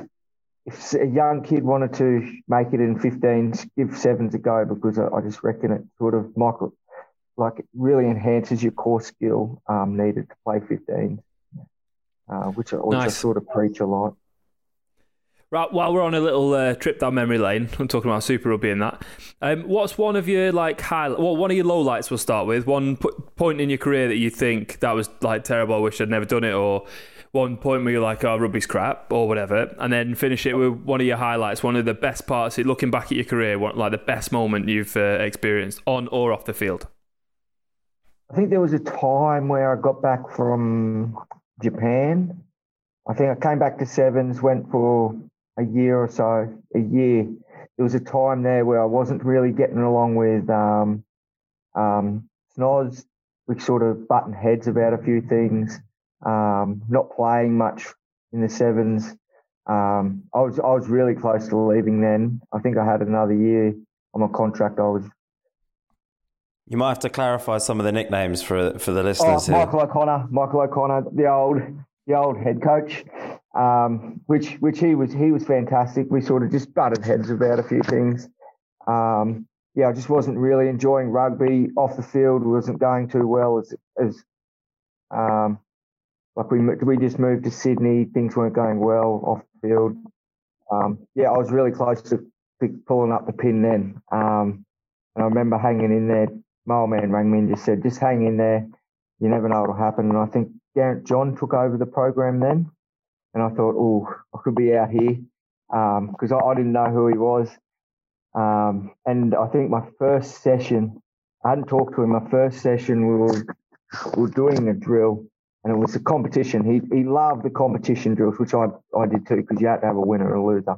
if a young kid wanted to make it in 15s, give sevens a go because I, I just reckon it sort of Michael, like it really enhances your core skill um, needed to play 15s, uh, which, I, which nice. I sort of preach a lot. Right, while we're on a little uh, trip down memory lane, I'm talking about Super Rugby and that. Um, what's one of your like high? Well, one of your lowlights we'll start with. One p- point in your career that you think that was like terrible. I wish I'd never done it, or one point where you're like, oh, rugby's crap or whatever, and then finish it with one of your highlights, one of the best parts, looking back at your career, one, like the best moment you've uh, experienced on or off the field? I think there was a time where I got back from Japan. I think I came back to sevens, went for a year or so, a year. There was a time there where I wasn't really getting along with um, um, Snoz. We sort of button heads about a few things um, not playing much in the sevens. Um, I was I was really close to leaving then. I think I had another year on my contract. I was. You might have to clarify some of the nicknames for for the listeners. Oh, Michael O'Connor, Michael O'Connor, the old the old head coach, um, which which he was he was fantastic. We sort of just butted heads about a few things. Um, yeah, I just wasn't really enjoying rugby off the field. wasn't going too well as as um, like we we just moved to Sydney, things weren't going well off the field. Um, yeah, I was really close to pulling up the pin then, um, and I remember hanging in there. My old man rang me and just said, "Just hang in there. You never know what'll happen." And I think Geraint John took over the program then, and I thought, "Oh, I could be out here," because um, I, I, didn't know who he was. Um, and I think my first session, I hadn't talked to him. My first session, we were we were doing a drill and it was a competition. He he loved the competition drills, which I I did too, because you had to have a winner and a loser.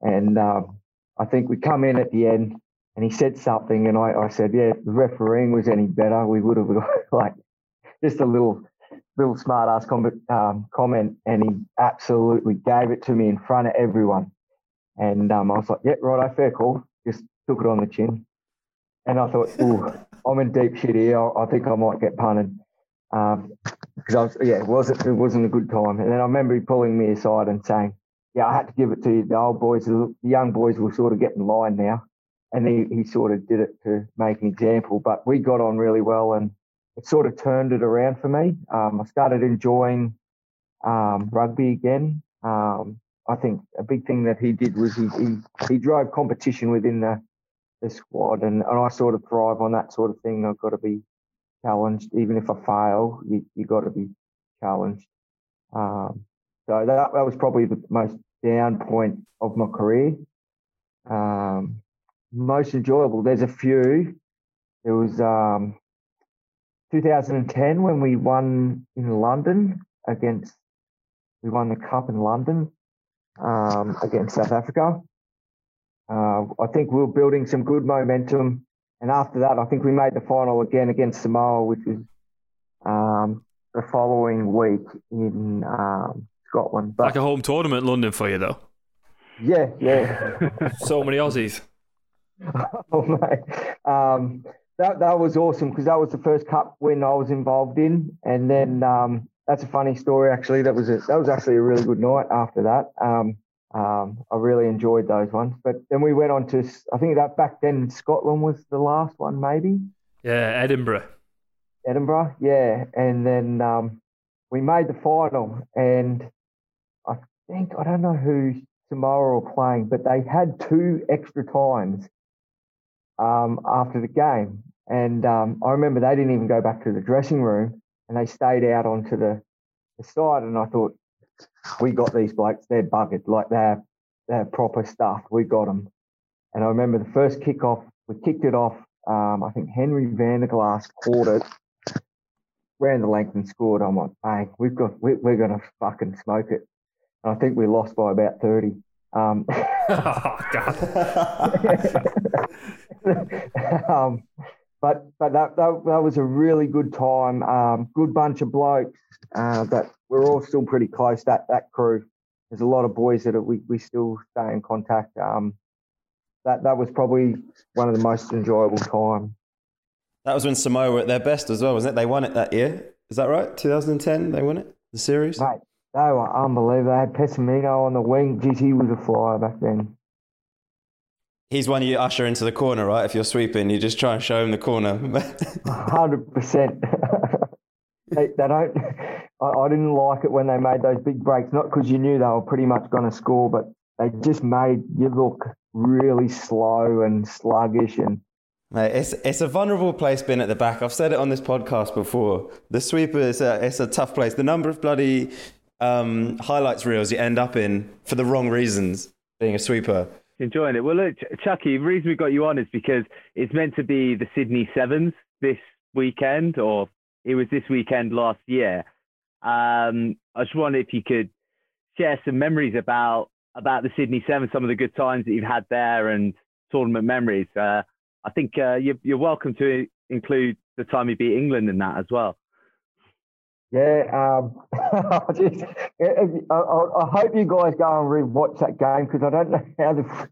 And um, I think we come in at the end, and he said something, and I, I said, yeah, if the refereeing was any better, we would have like just a little little smart ass com- um, comment, and he absolutely gave it to me in front of everyone. And um, I was like, yeah, right, I fair call. Just took it on the chin. And I thought, ooh, I'm in deep shit here. I, I think I might get punted because um, I was yeah, it wasn't it wasn't a good time. And then I remember he pulling me aside and saying, "Yeah, I had to give it to you. The old boys, the young boys, will sort of get in line now." And he, he sort of did it to make an example. But we got on really well, and it sort of turned it around for me. Um, I started enjoying um, rugby again. Um, I think a big thing that he did was he he, he drove competition within the the squad, and, and I sort of thrive on that sort of thing. I've got to be challenged. Even if I fail, you you got to be challenged. Um, so that that was probably the most down point of my career. Um, most enjoyable. There's a few. There was um, 2010 when we won in London against. We won the cup in London um, against South Africa. Uh, I think we were building some good momentum and after that, I think we made the final again against Samoa, which was um, the following week in um, Scotland. But, like a home tournament, London for you, though. Yeah, yeah. so many Aussies. oh mate, um, that that was awesome because that was the first cup win I was involved in, and then um, that's a funny story actually. That was a, that was actually a really good night after that. Um, Um, I really enjoyed those ones. But then we went on to, I think that back then Scotland was the last one, maybe. Yeah, Edinburgh. Edinburgh, yeah. And then um, we made the final, and I think I don't know who tomorrow were playing, but they had two extra times um, after the game, and um, I remember they didn't even go back to the dressing room, and they stayed out onto the, the side, and I thought, we got these blokes, they're buggered, like they're they're proper stuff. We got them, and I remember the first kick off, we kicked it off. Um, I think Henry Vanderglas caught it ran the length and scored. I'm like, hey, we've got, we, we're going to fucking smoke it. And I think we lost by about 30. Um, oh, God. um, but but that, that that was a really good time. Um, good bunch of blokes. Uh, that we're all still pretty close. That that crew. There's a lot of boys that are, we we still stay in contact. Um, that that was probably one of the most enjoyable time. That was when Samoa were at their best as well, wasn't it? They won it that year. Is that right? 2010, they won it, the series. Mate, they were unbelievable. They had Pesamino on the wing. He was a flyer back then. He's one you usher into the corner, right? If you're sweeping, you just try and show him the corner. Hundred percent. They they don't. I, I didn't like it when they made those big breaks. Not because you knew they were pretty much going to score, but they just made you look really slow and sluggish. And Mate, it's it's a vulnerable place being at the back. I've said it on this podcast before. The sweeper is a it's a tough place. The number of bloody um, highlights reels you end up in for the wrong reasons, being a sweeper. Enjoying it. Well, look, Chucky, the reason we got you on is because it's meant to be the Sydney Sevens this weekend, or it was this weekend last year. Um, I just wondered if you could share some memories about about the Sydney Sevens, some of the good times that you've had there, and tournament memories. Uh, I think uh, you're, you're welcome to include the time you beat England in that as well. Yeah, um, I, just, I, I, I hope you guys go and re-watch that game because I don't know how the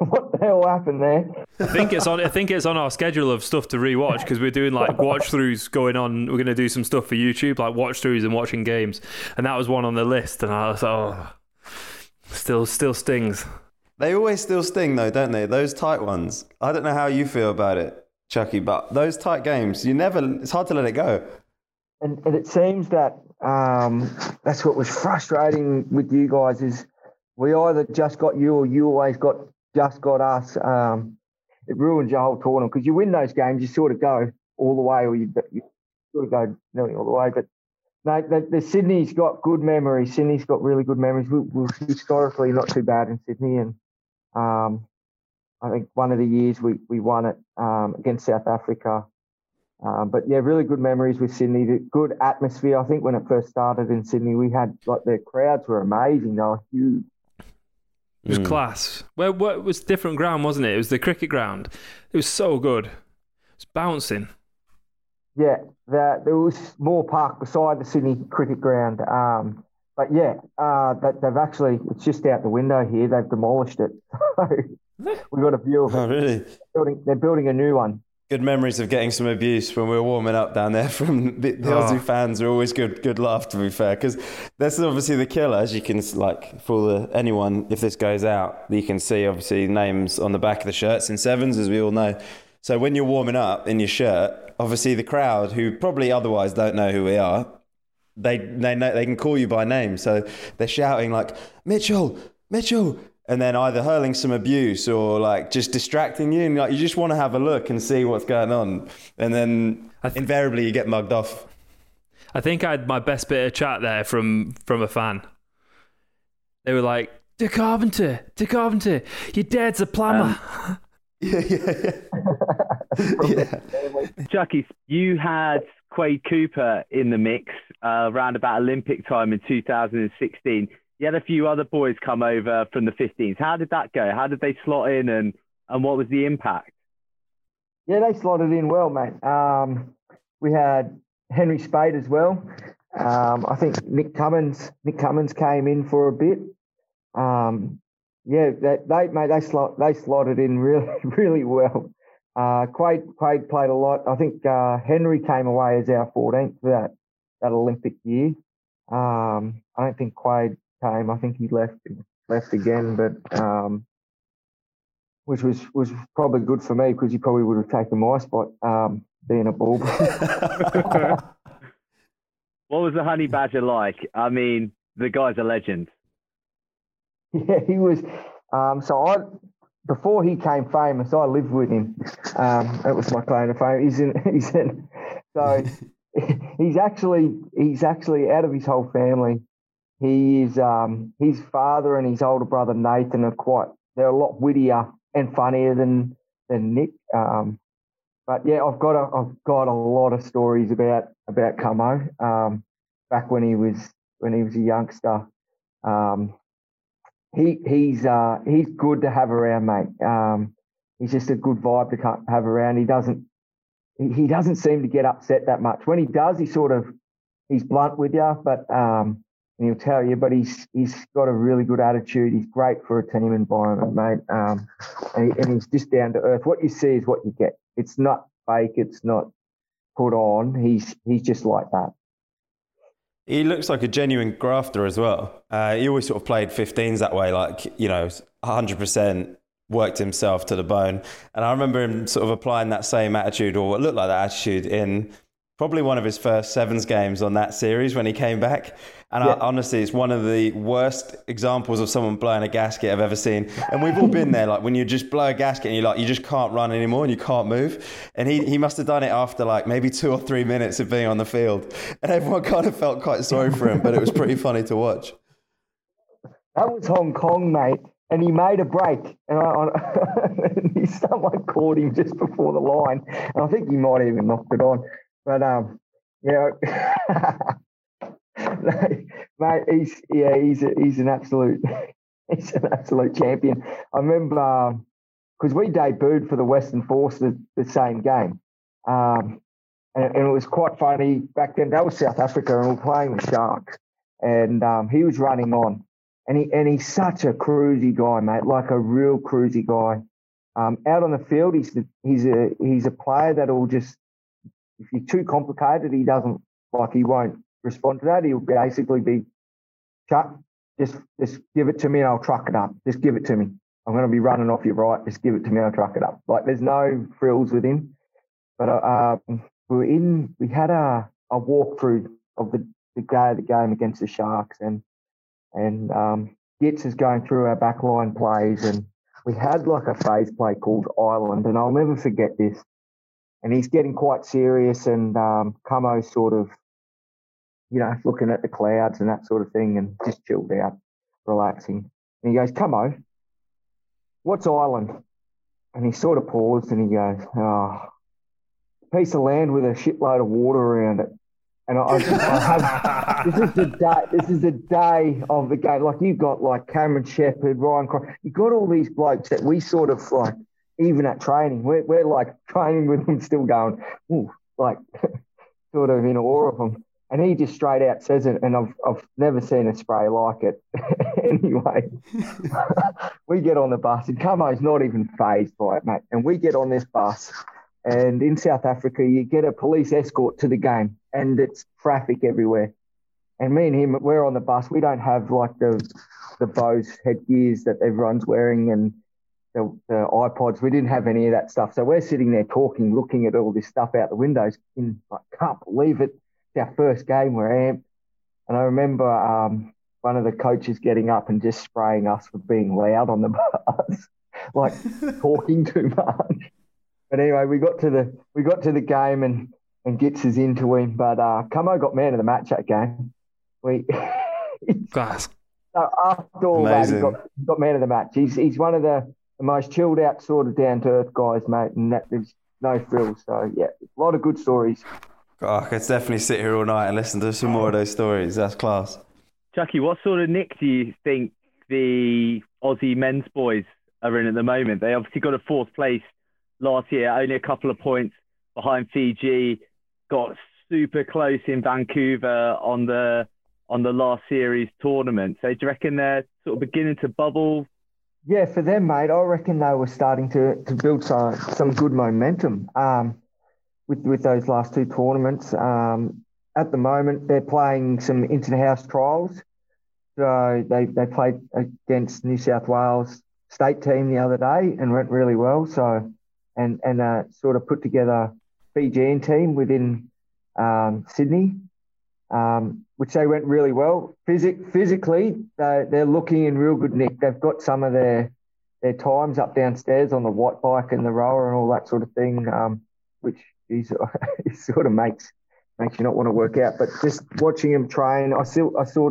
what the hell happened there. I think it's on. I think it's on our schedule of stuff to rewatch because we're doing like watch throughs going on. We're going to do some stuff for YouTube, like watch throughs and watching games, and that was one on the list. And I was oh, still, still stings. They always still sting though, don't they? Those tight ones. I don't know how you feel about it, Chucky, but those tight games, you never. It's hard to let it go. And, and it seems that um, that's what was frustrating with you guys is we either just got you or you always got just got us. Um, it ruins your whole tournament because you win those games, you sort of go all the way, or you, you sort of go nearly all the way. But no, the, the Sydney's got good memories. Sydney's got really good memories. We, we're historically not too bad in Sydney, and um, I think one of the years we we won it um, against South Africa. Um, but yeah, really good memories with Sydney. The good atmosphere. I think when it first started in Sydney, we had like the crowds were amazing. They were huge. It was Mm. class. Where what was different ground, wasn't it? It was the cricket ground. It was so good. It was bouncing. Yeah, the, there was more park beside the Sydney cricket ground. Um, but yeah, uh, that they've actually it's just out the window here. They've demolished it. So we got a view of Oh, it. really? Building, they're building a new one. Good memories of getting some abuse when we were warming up down there from the, the Oh. Aussie fans. Are always good, good laugh to be fair, because that's obviously the killer. As you can like for the, anyone, if this goes out, you can see obviously names on the back of the shirts in sevens, as we all know. So when you're warming up in your shirt, obviously the crowd, who probably otherwise don't know who we are, they they know they can call you by name. So they're shouting like Mitchell, Mitchell, and then either hurling some abuse or like just distracting you, and like you just want to have a look and see what's going on, and then I th- invariably you get mugged off. I think I had my best bit of chat there from from a fan. They were like, "De Carpenter, De Carpenter, your dad's a plumber." Yeah, yeah, yeah. yeah. Chucky, you had Quade Cooper in the mix uh, around about Olympic time in 2016. You had a few other boys come over from the 15s. How did that go? How did they slot in, and and what was the impact? Yeah, they slotted in well, mate. Um, we had Henry Speight as well. Um, I think Nick Cummins. Nick Cummins came in for a bit. Um, yeah, they, they mate they slot they slotted in really really well. Uh, Quade Quade played a lot. I think uh, Henry came away as our 14th for that that Olympic year. Um, I don't think Quade came. I think he left left again, but um, which was was probably good for me because he probably would have taken my spot um, being a bulb. What was the honey badger like? I mean, the guy's a legend. yeah, he was. Um, so I before he came famous, I lived with him. Um, that was my claim to fame. He's in. He's in. So he's actually he's actually out of his whole family. He is um, his father and his older brother Nathan are quite. They're a lot wittier and funnier than than Nick. Um, but yeah, I've got a I've got a lot of stories about about Camo. Um, back when he was when he was a youngster. Um, he he's uh, he's good to have around, mate. Um, he's just a good vibe to have around. He doesn't he, doesn't seem to get upset that much. When he does, he sort of he's blunt with you, but um, and he'll tell you. But he's he's got a really good attitude. He's great for a team environment, mate. Um, and, he, and he's just down to earth. What you see is what you get. It's not fake. It's not put on. He's he's just like that. He looks like a genuine grafter as well. Uh, he always sort of played 15s that way, like, you know, 100% worked himself to the bone. And I remember him sort of applying that same attitude or what looked like that attitude in probably one of his first sevens games on that series when he came back. And Yeah. I, honestly, it's one of the worst examples of someone blowing a gasket I've ever seen. And we've all been there, like when you just blow a gasket and you're like, you just can't run anymore and you can't move. And he, he must have done it after like maybe two or three minutes of being on the field. And everyone kind of felt quite sorry for him, but it was pretty funny to watch. That was Hong Kong, mate. And he made a break, and, I, I, and he someone caught him just before the line, and I think he might have even knocked it on. But um, yeah, mate, he's yeah, he's a, he's an absolute he's an absolute champion. I remember because we debuted for the Western Force the, the same game, um, and, and it was quite funny back then. That was South Africa, and we were playing the Sharks, and um, he was running on and he and he's such a cruisy guy, mate, like a real cruisy guy. Um, out on the field, he's the, he's a he's a player that'll just if you're too complicated, he doesn't like he won't respond to that. He'll basically be, Chuck, just just give it to me and I'll truck it up. Just give it to me. I'm going to be running off your right. Just give it to me and I'll truck it up. Like there's no frills with him. But uh, um, we were in. We had a a walkthrough of the the day of the game against the Sharks and and um, Gitz is going through our backline plays, and we had like a phase play called Island, and I'll never forget this. And he's getting quite serious, and um, Camo sort of, you know, looking at the clouds and that sort of thing, and just chilled out, relaxing. And he goes, Camo, what's Island? And he sort of paused, and he goes, oh, piece of land with a shitload of water around it. And I, I, I have, this is the day. This is the day of the game. Like you've got like Cameron Shepherd, Ryan. Cro- You've got all these blokes that we sort of like. Even at training, we're we're like training with them, still going, ooh, like sort of in awe of them. And he just straight out says it, and I've I've never seen a spray like it. anyway, we get on the bus, and Camo's not even phased by it, mate. And we get on this bus, and in South Africa, you get a police escort to the game, and it's traffic everywhere. And me and him, we're on the bus. We don't have like the the Bose headgears that everyone's wearing and the, the iPods. We didn't have any of that stuff. So we're sitting there talking, looking at all this stuff out the windows. In like, can't believe it. It's our first game. We're amped. And I remember um, one of the coaches getting up and just spraying us for being loud on the bus, like talking too much. But anyway, we got to the we got to the game and and Gitz is into him. But uh, Camo got man of the match that game. We Class. so after all that, he Amazing. got, he got man of the match. He's he's one of the, the most chilled out, sort of down to earth guys, mate. And that there's no frills. So yeah, a lot of good stories. Oh, I could definitely sit here all night and listen to some more of those stories. That's class. Chucky, what sort of nick do you think the Aussie men's boys are in at the moment? They obviously got a fourth place last year, only a couple of points behind Fiji. Got super close in Vancouver on the on the last series tournament. So do you reckon they're sort of beginning to bubble? Yeah, for them, mate, I reckon they were starting to, to build some some good momentum um, with with those last two tournaments. Um, at the moment, they're playing some inter-house trials. So they, they played against New South Wales state team the other day and went really well. So and and uh, sort of put together Fijian team within um, Sydney, um, which they went really well. Physic, physically, they, they're looking in real good nick. They've got some of their their times up downstairs on the white bike and the rower and all that sort of thing, um, which is it sort of makes makes you not want to work out. But just watching him train, I still I saw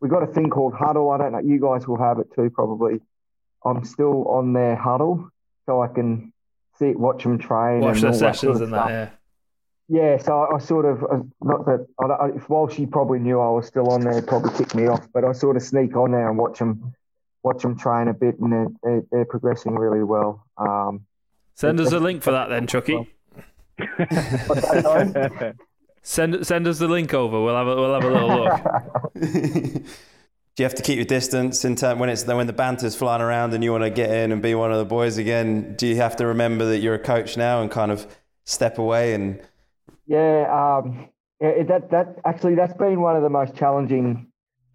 we got a thing called huddle. I don't know. You guys will have it too, probably. I'm still on their huddle, so I can see watch them train. Watch their all sessions sort of and stuff. that. Yeah. Yeah, so I, I sort of uh, not that I, I, while she probably knew I was still on there, probably kicked me off. But I sort of sneak on there and watch them, watch them train a bit, and they're, they're, they're progressing really well. Um, Send us a link for that then, Chucky. What's that, sorry? Send send us the link over. We'll have a, we'll have a little look. Do you have to keep your distance in term when it's when the banter's flying around and you want to get in and be one of the boys again? Do you have to remember that you're a coach now and kind of step away and Yeah, um, yeah, that that actually that's been one of the most challenging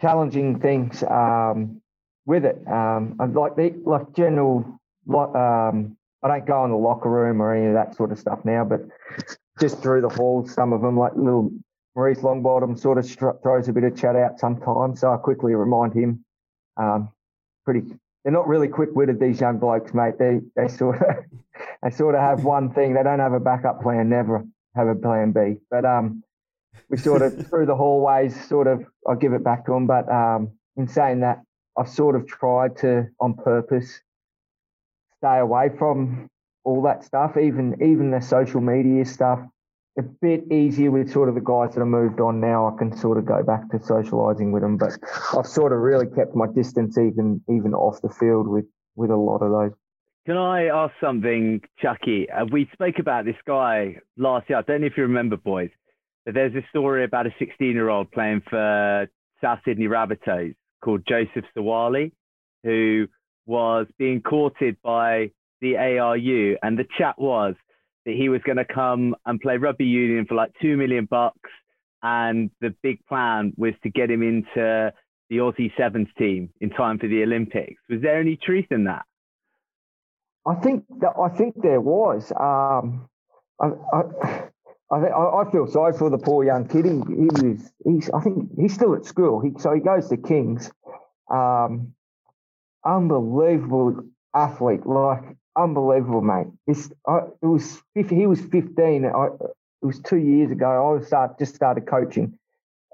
challenging things um, with it. Um, like the like general, like, um, I don't go in the locker room or any of that sort of stuff now, but just through the halls, some of them like little Maurice Longbottom sort of str- throws a bit of chat out sometimes, so I quickly remind him. Um, pretty, they're not really quick witted these young blokes, mate. They they sort of they sort of have one thing. They don't have a backup plan. Never have a plan B. But um, we sort of through the hallways, sort of, I give it back to them. But um, in saying that, I've sort of tried to, on purpose, stay away from all that stuff, even even the social media stuff. A bit easier with sort of the guys that have moved on now. I can sort of go back to socialising with them, but I've sort of really kept my distance even even off the field with with a lot of those. Can I ask something, Chucky? Uh, we spoke about this guy last year. I don't know if you remember, boys, but there's a story about a 16 year old playing for South Sydney Rabbitohs called Joseph Suaalii, who was being courted by the ARU. And the chat was that he was going to come and play rugby union for like 2 million bucks. And the big plan was to get him into the Aussie Sevens team in time for the Olympics. Was there any truth in that? I think that I think there was. Um, I, I, I I feel sorry for the poor young kid. He, he was. He's. I think he's still at school. He, so he goes to Kings. Um, unbelievable athlete. Like unbelievable, mate. It was. He was fifteen. I, it was two years ago. I was start just started coaching,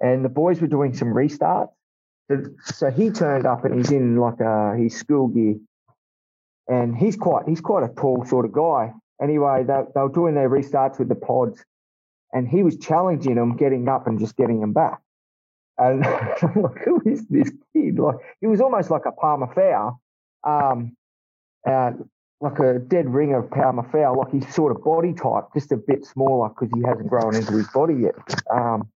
and the boys were doing some restarts. So, so he turned up and he's in like uh his school gear and he's quite he's quite a tall sort of guy. Anyway, they, they were doing their restarts with the pods, and he was challenging them, getting up and just getting them back. And I'm like, who is this kid? Like he was almost like a Palmer Fowl, um, uh, like a dead ringer of Palmer Fowl. Like he's sort of body type, just a bit smaller because he hasn't grown into his body yet. Um,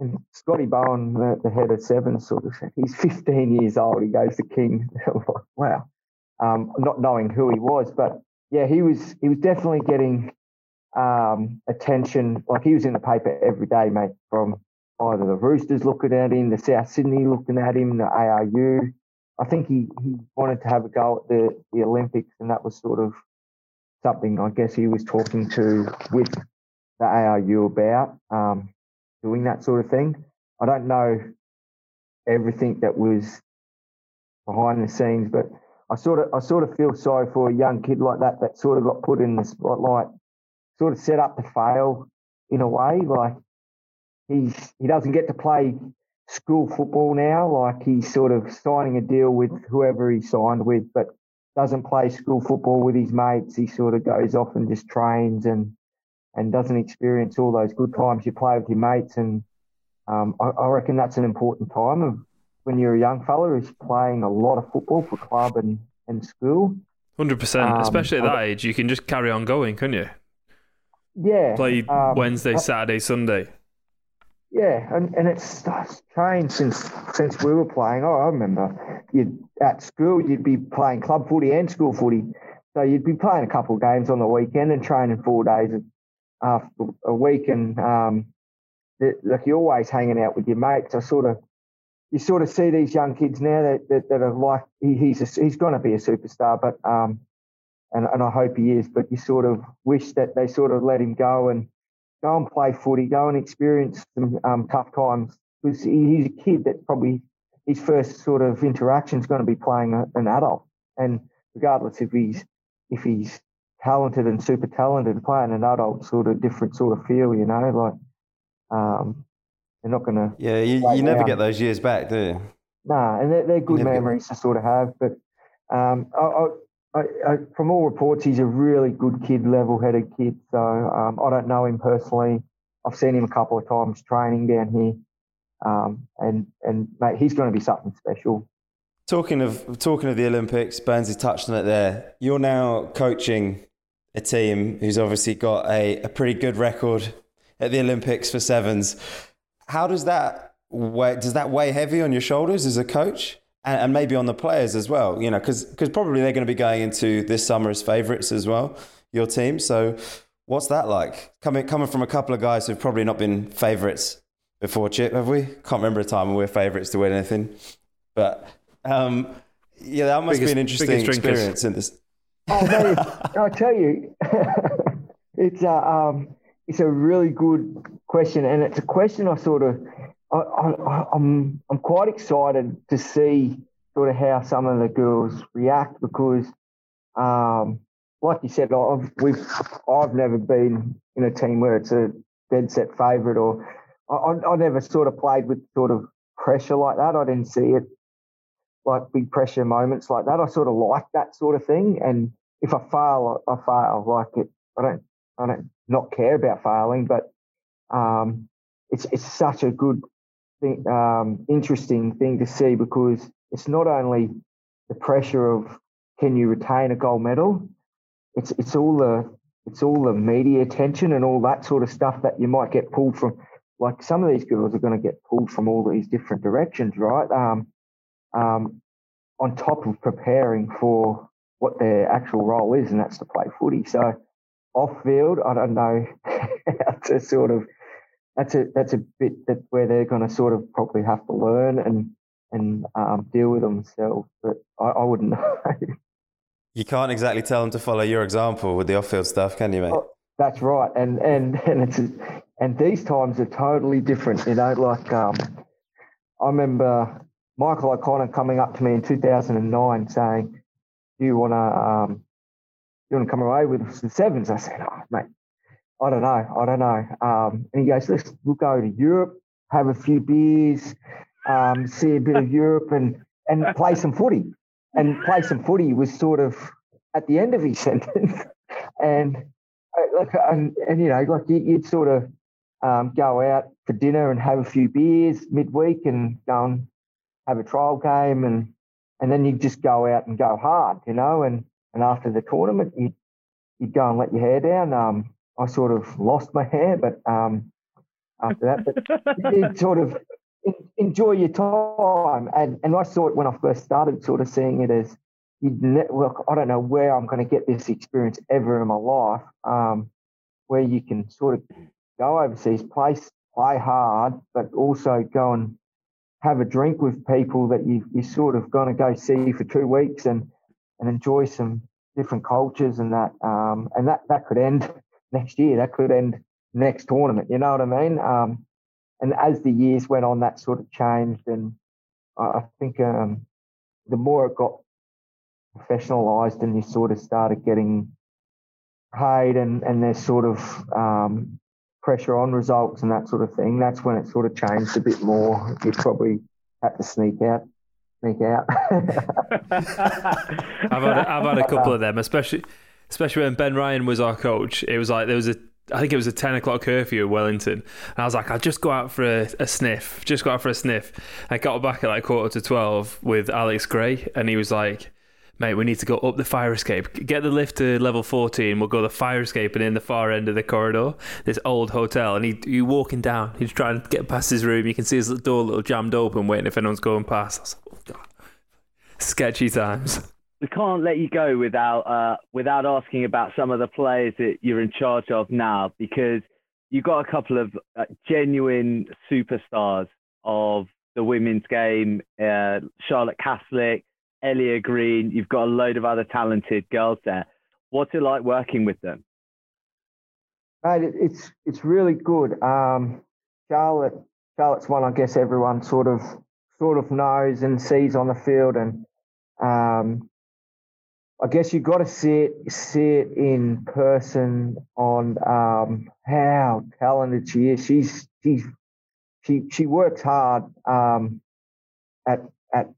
and Scotty Bowen, the, the head of seven, sort of, he's 15 years old. He goes to King. wow um, not knowing who he was. But yeah, he was he was definitely getting um, attention. Like he was in the paper every day, mate. From either the Roosters looking at him, the South Sydney looking at him, the ARU. I think he, he wanted to have a go at the, the Olympics, and that was sort of something I guess he was talking to with the ARU about um, doing that sort of thing. I don't know everything that was behind the scenes, but I sort of I sort of feel sorry for a young kid like that that sort of got put in the spotlight, sort of set up to fail in a way. Like he's he doesn't get to play school football now. Like he's sort of signing a deal with whoever he signed with, but doesn't play school football with his mates. He sort of goes off and just trains and and doesn't experience all those good times you play with your mates. And um, I, I reckon that's an important time of when you're a young fella is playing a lot of football for club and, and school. Hundred percent, Um, especially at that age, you can just carry on going, can't you? Yeah. Play um, Wednesday, Saturday, Sunday. Yeah, and, and it's, it's changed since since we were playing. Oh, I remember you'd at school you'd be playing club footy and school footy, so you'd be playing a couple of games on the weekend and training four days after a week, and um, the, like you're always hanging out with your mates. I sort of you sort of see these young kids now that, that, that are like he, he's a, he's going to be a superstar, but um, and and I hope he is. But you sort of wish that they sort of let him go and go and play footy, go and experience some um, tough times because he's a kid that probably his first sort of interaction is going to be playing a, an adult, and regardless if he's if he's talented and super talented, playing an adult sort of different sort of feel, you know, like um, they're not going to. Yeah, you, you never now. get those years back, do you? Nah, and they're, they're good memories to sort of have. But um, I, I, I, I, from all reports, he's a really good kid, level-headed kid. So um, I don't know him personally. I've seen him a couple of times training down here, um, and and mate, he's going to be something special. Talking of talking of the Olympics, Burnsy touched on it there. You're now coaching a team who's obviously got a, a pretty good record at the Olympics for sevens. How does that weigh? Does that weigh heavy on your shoulders as a coach, and, and maybe on the players as well? You know, because probably they're going to be going into this summer as favourites as well. Your team. So, what's that like? Coming coming from a couple of guys who've probably not been favourites before. Chip, have we? Can't remember a time when we we're favourites to win anything, but. Um, yeah, that must Biggest- be an interesting biggest drinkers. experience in this. Oh man, I tell you, it's a um, it's a really good question, and it's a question I sort of, I'm I'm quite excited to see sort of how some of the girls react because, um, like you said, I've we've I've never been in a team where it's a dead set favourite, or I, I I never sort of played with sort of pressure like that. I didn't see it like big pressure moments like that. I sort of like that sort of thing. And if I fail, I I fail. Like it, I don't, I don't not care about failing, but um, it's it's such a good um, interesting thing to see because it's not only the pressure of can you retain a gold medal. It's it's all the it's all the media attention and all that sort of stuff that you might get pulled from. Like some of these girls are going to get pulled from all these different directions, right? Um, um, on top of preparing for what their actual role is, and that's to play footy. So off field, I don't know how to sort of that's a that's a bit that where they're going to sort of probably have to learn and and um, deal with themselves. But I, I wouldn't know. You can't exactly tell them to follow your example with the off-field stuff, can you, mate? Oh, That's right, and and and it's and these times are totally different. You know, like um, I remember Michael O'Connor coming up to me in 2009 saying, "Do you want to um, you want to come away with the sevens?" I said, "Oh, mate, I don't know, I don't know." Um, and he goes, "Let's we'll go to Europe, have a few beers, um, see a bit of Europe, and and play some footy." And play some footy was sort of at the end of his sentence, and like and, and you know like you, you'd sort of um, go out for dinner and have a few beers midweek and go and have a trial game and and then you just go out and go hard you know and and after the tournament you you go and let your hair down um I sort of lost my hair but um after that but you sort of enjoy your time. And and I saw it when I first started sort of seeing it as you'd ne- look, I don't know where I'm going to get this experience ever in my life, um, where you can sort of go overseas, play play hard, but also go and have a drink with people that you you sort of going to go see for two weeks and and enjoy some different cultures and that um, and that that could end next year. That could end next tournament. You know what I mean? Um, and as the years went on, that sort of changed, and I think um, the more it got professionalized and you sort of started getting paid and, and there's sort of um, pressure on results and that sort of thing, that's when it sort of changed a bit more. You probably had to sneak out, sneak out. I've had a, I've had a couple of them, especially especially when Ben Ryan was our coach. It was like there was a I think it was a ten o'clock curfew in Wellington, and I was like, I'll just go out for a, a sniff, just go out for a sniff. I got back at like quarter to twelve with Alex Gray, and he was like. Mate, we need to go up the fire escape. Get the lift to level 14. We'll go the fire escape and in the far end of the corridor, this old hotel. And he, you walking down, he's trying to get past his room. You can see his door little jammed open, waiting if anyone's going past. I was like, oh, God. Sketchy times. We can't let you go without uh, without asking about some of the players that you're in charge of now because you've got a couple of uh, genuine superstars of the women's game. Uh, Charlotte Caslick, Ellia Green. You've got a load of other talented girls there. What's it like working with them? Mate, it's it's really good. Um, Charlotte, Charlotte's one I guess everyone sort of sort of knows and sees on the field, and um, I guess you've got to see it see it in person on um, how talented she is. She's she's she she works hard um, at at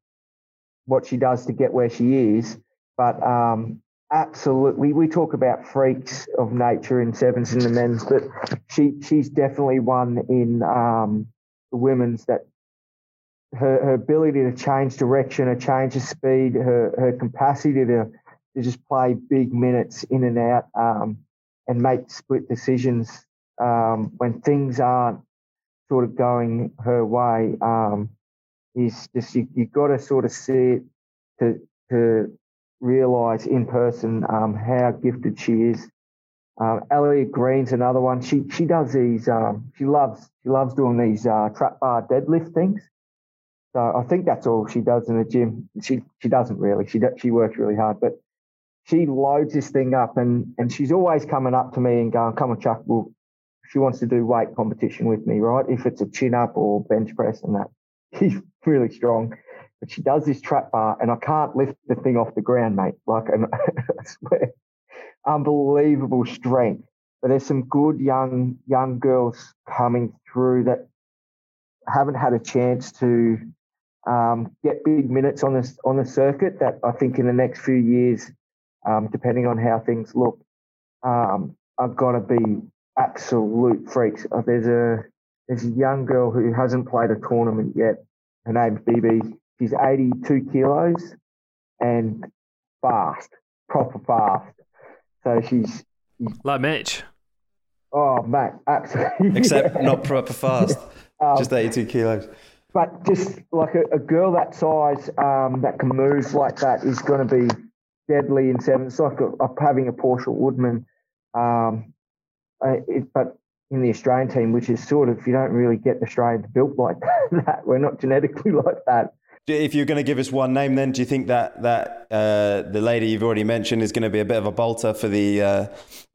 what she does to get where she is, but um, absolutely we talk about freaks of nature in sevens and the men's, but she she's definitely one in um, the women's that her, her ability to change direction, her change of speed, her her capacity to to just play big minutes in and out um, and make split decisions um, when things aren't sort of going her way um, is just you you got to sort of see it to to realise in person um, how gifted she is. Um, Ellia Green's another one. She she does these. Um, she loves she loves doing these uh, trap bar deadlift things. So I think that's all she does in the gym. She she doesn't really. She she works really hard, but she loads this thing up, and and she's always coming up to me and going, "Come on, Chuck. Well, she wants to do weight competition with me, right? If it's a chin up or bench press and that, she's really strong." But she does this trap bar, and I can't lift the thing off the ground, mate. Like, and I swear, unbelievable strength. But there's some good young young girls coming through that haven't had a chance to um, get big minutes on this on the circuit. That I think in the next few years, um, depending on how things look, um, I've got to be absolute freaks. Uh, There's a there's a young girl who hasn't played a tournament yet. Her name's BB. She's 82 kilos and fast, proper fast. So she's Like Mitch. oh mate, absolutely. Except not proper fast. Um, Just 82 kilos. but just like a, a girl that size um, that can move like that is going to be deadly in seven. It's like a, having a Portia Woodman, um, uh, it, but in the Australian team, which is sort of you don't really get Australians built like that. We're not genetically like that. If you're going to give us one name, then do you think that that uh, the lady you've already mentioned is going to be a bit of a bolter for the uh,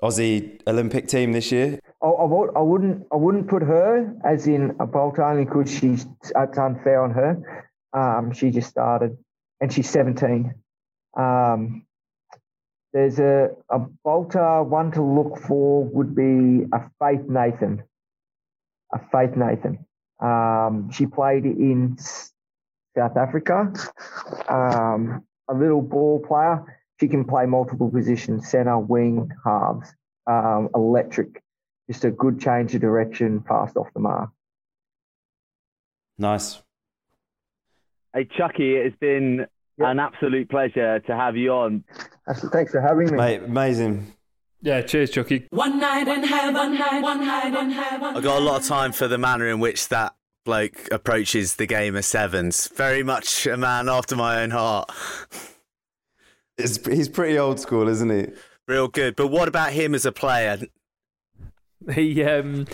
Aussie Olympic team this year? I, I, I wouldn't I wouldn't put her as in a bolter only because she's it's unfair on her. Um, she just started and she's 17. Um, there's a, a bolter one to look for would be a Faith Nathan. A Faith Nathan. Um, she played in South Africa. Um, a little ball player. She can play multiple positions: centre, wing, halves. Um, electric just a good change of direction, fast off the mark. Nice. Hey, Chucky, it has been an absolute pleasure to have you on. Thanks for having me. Mate, amazing. Yeah, cheers, Chucky. One night in heaven, one night, in heaven. I got a lot of time for the manner in which that bloke approaches the game of sevens. Very much a man after my own heart. It's, he's pretty old school, isn't he? Real good. But what about him as a player? He um,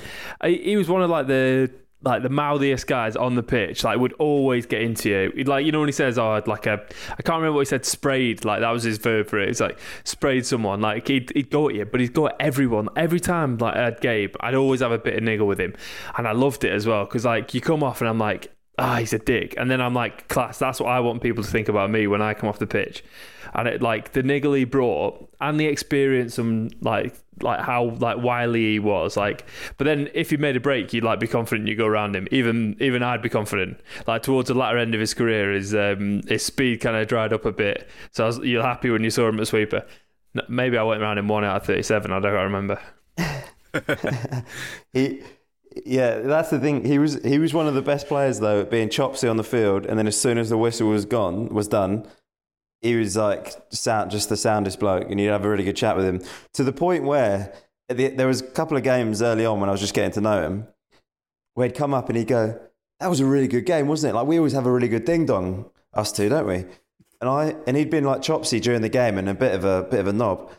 he he was one of like the like the mouthiest guys on the pitch. Like would always get into you. Like you know when he says, "Oh, I'd like a," I can't remember what he said. Sprayed. Like that was his verb for it. It's like sprayed someone. Like he'd he'd go at you, but he'd go at everyone every time. Like I had Gabe, I'd always have a bit of niggle with him, and I loved it as well because like you come off and I'm like. Ah, he's a dick, and then I'm like, class. That's what I want people to think about me when I come off the pitch, and it like the niggle he brought and the experience and like like how like wily he was like but then if he made a break you'd like be confident you go around him. Even even I'd be confident. Like towards the latter end of his career his um his speed kind of dried up a bit. So was, you're happy when you saw him at sweeper? Maybe I went around him one out of 37 I don't remember. He, yeah, that's the thing. He was he was one of the best players though, at being chopsy on the field. And then as soon as the whistle was gone, was done, he was like sound just the soundest bloke, and you'd have a really good chat with him. To the point where the, there was a couple of games early on when I was just getting to know him, where he'd come up and he'd go, "That was a really good game, wasn't it? Like we always have a really good ding dong, us two, don't we?" And I and he'd been like chopsy during the game and a bit of a bit of a knob.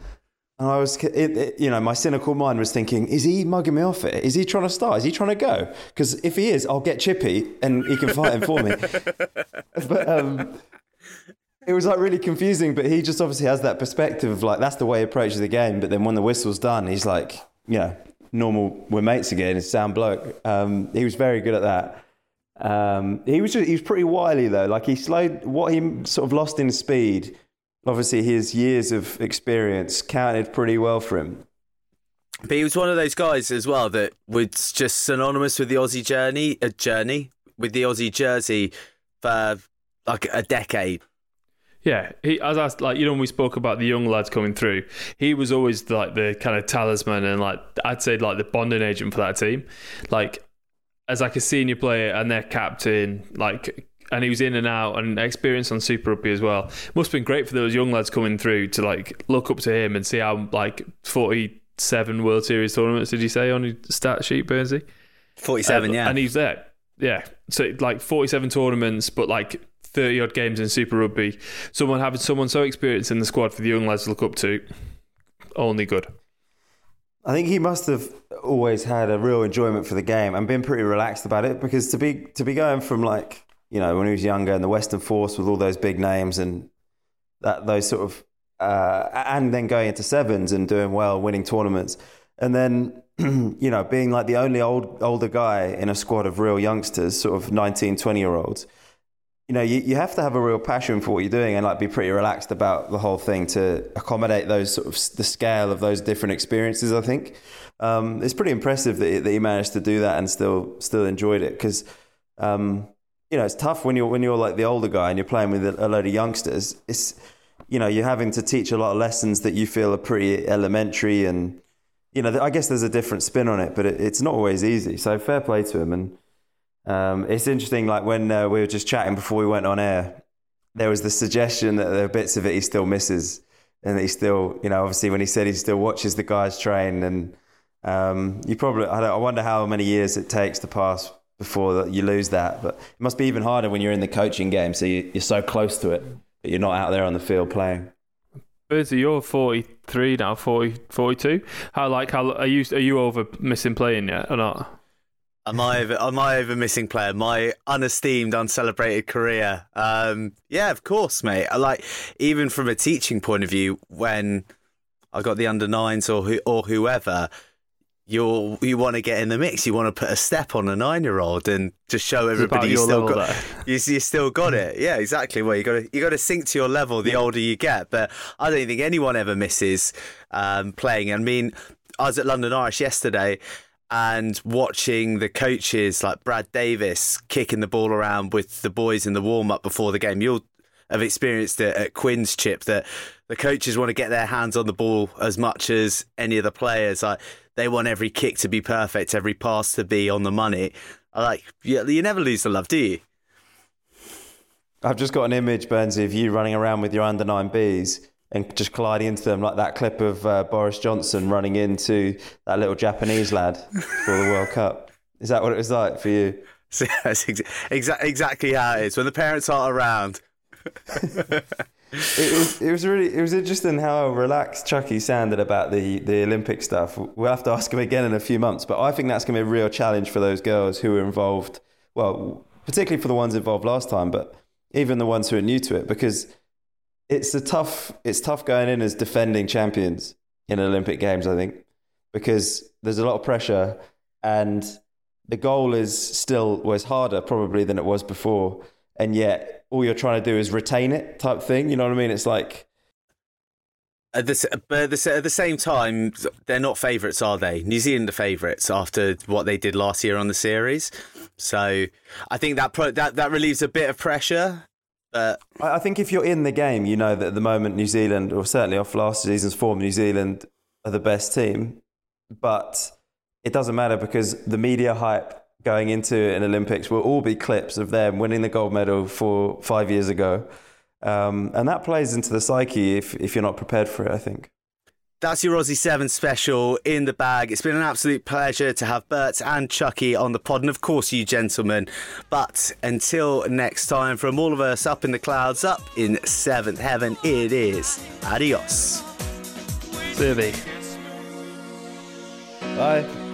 And I was, it, it, you know, my cynical mind was thinking, is he mugging me off it? Is he trying to start? Is he trying to go? Because if he is, I'll get Chippy and he can fight him for me. but um, it was like really confusing. But he just obviously has that perspective of like, that's the way he approaches the game. But then when the whistle's done, he's like, you know, normal, we're mates again, it's sound bloke. Um, he was very good at that. Um, he was just, he was pretty wily though. Like he slowed what he sort of lost in speed. Obviously, his years of experience counted pretty well for him. But he was one of those guys as well that was just synonymous with the Aussie journey, a journey with the Aussie jersey for like a decade. Yeah, he as I like you know when we spoke about the young lads coming through, he was always like the kind of talisman and like I'd say like the bonding agent for that team. Like as like a senior player and their captain, like and he was in and out and experience on Super Rugby as well. Must have been great for those young lads coming through to like look up to him and see how like forty seven World Series tournaments did you say on your stat sheet, Burnsy? 47, Uh, yeah. And he's there. Yeah. So like 47 tournaments, but like 30 odd games in Super Rugby. Someone having someone so experienced in the squad for the young lads to look up to, only good. I think he must have always had a real enjoyment for the game and been pretty relaxed about it because to be to be going from like you know when he was younger in the Western Force with all those big names and that those sort of uh, and then going into sevens and doing well, winning tournaments, and then you know being like the only old older guy in a squad of real youngsters, sort of 19, 20 year olds. You know, you, you have to have a real passion for what you're doing and like be pretty relaxed about the whole thing to accommodate those sort of the scale of those different experiences. I think um, it's pretty impressive that he, that he managed to do that and still still enjoyed it because um, you know it's tough when you're when you're like the older guy and you're playing with a, load of youngsters. It's you know you're having to teach a lot of lessons that you feel are pretty elementary and you know I guess there's a different spin on it, but it, it's not always easy. So fair play to him and. Um, it's interesting, like when uh, we were just chatting before we went on air, there was the suggestion that there are bits of it he still misses, and he still, you know, obviously when he said he still watches the guys train, and um, you probably, I, I wonder how many years it takes to pass before that you lose that, but it must be even harder when you're in the coaching game, so you, you're so close to it, but you're not out there on the field playing. Burnsy, you're 43 now, 40, 42. How like how are you? Are you over missing playing yet or not? Am I over, am I over missing player? My unesteemed, uncelebrated career. Um, yeah, of course, mate. I like even from a teaching point of view, when I got the under nines or who, or whoever, you you want to get in the mix. You want to put a step on a nine year old and just show everybody you still got you, you still got it. Yeah, exactly. Well, you got to you got to sink to your level the older you get. But I don't think anyone ever misses um, playing. I mean, I was at London Irish yesterday and watching the coaches like Brad Davis kicking the ball around with the boys in the warm up before the game. You'll have experienced it at Quins chip that the coaches want to get their hands on the ball as much as any of the players. Like they want every kick to be perfect, every pass to be on the money. I like you, you never lose the love, do you? I've just got an image, Burnsy, of you running around with your under nine Bs and just colliding into them like that clip of uh, Boris Johnson running into that little Japanese lad for the World Cup. Is that what it was like for you? So that's exa- exa- exactly how it is when the parents aren't around. It was, it was really it was interesting how relaxed Chucky sounded about the, the Olympic stuff. We'll have to ask him again in a few months, but I think that's going to be a real challenge for those girls who were involved. Well, particularly for the ones involved last time, but even the ones who are new to it, because it's a tough it's tough going in as defending champions in Olympic Games. I think because there's a lot of pressure, and the goal is still was harder probably than it was before, and yet all you're trying to do is retain it type thing. You know what I mean? It's like At the, but at the, at the same time, they're not favourites, are they? New Zealand are favourites after what they did last year on the series. So I think that pro- that that relieves a bit of pressure. But I I think if you're in the game, you know that at the moment New Zealand, or certainly off last season's form, New Zealand are the best team. But it doesn't matter because the media hype going into an Olympics will all be clips of them winning the gold medal four five years ago, um, and that plays into the psyche if if you're not prepared for it. I think. That's your Aussie 7 special in the bag. It's been an absolute pleasure to have Bert and Chucky on the pod, and of course, you gentlemen. But until next time, from all of us up in the clouds, up in seventh heaven, it is adios. We See you there. Bye.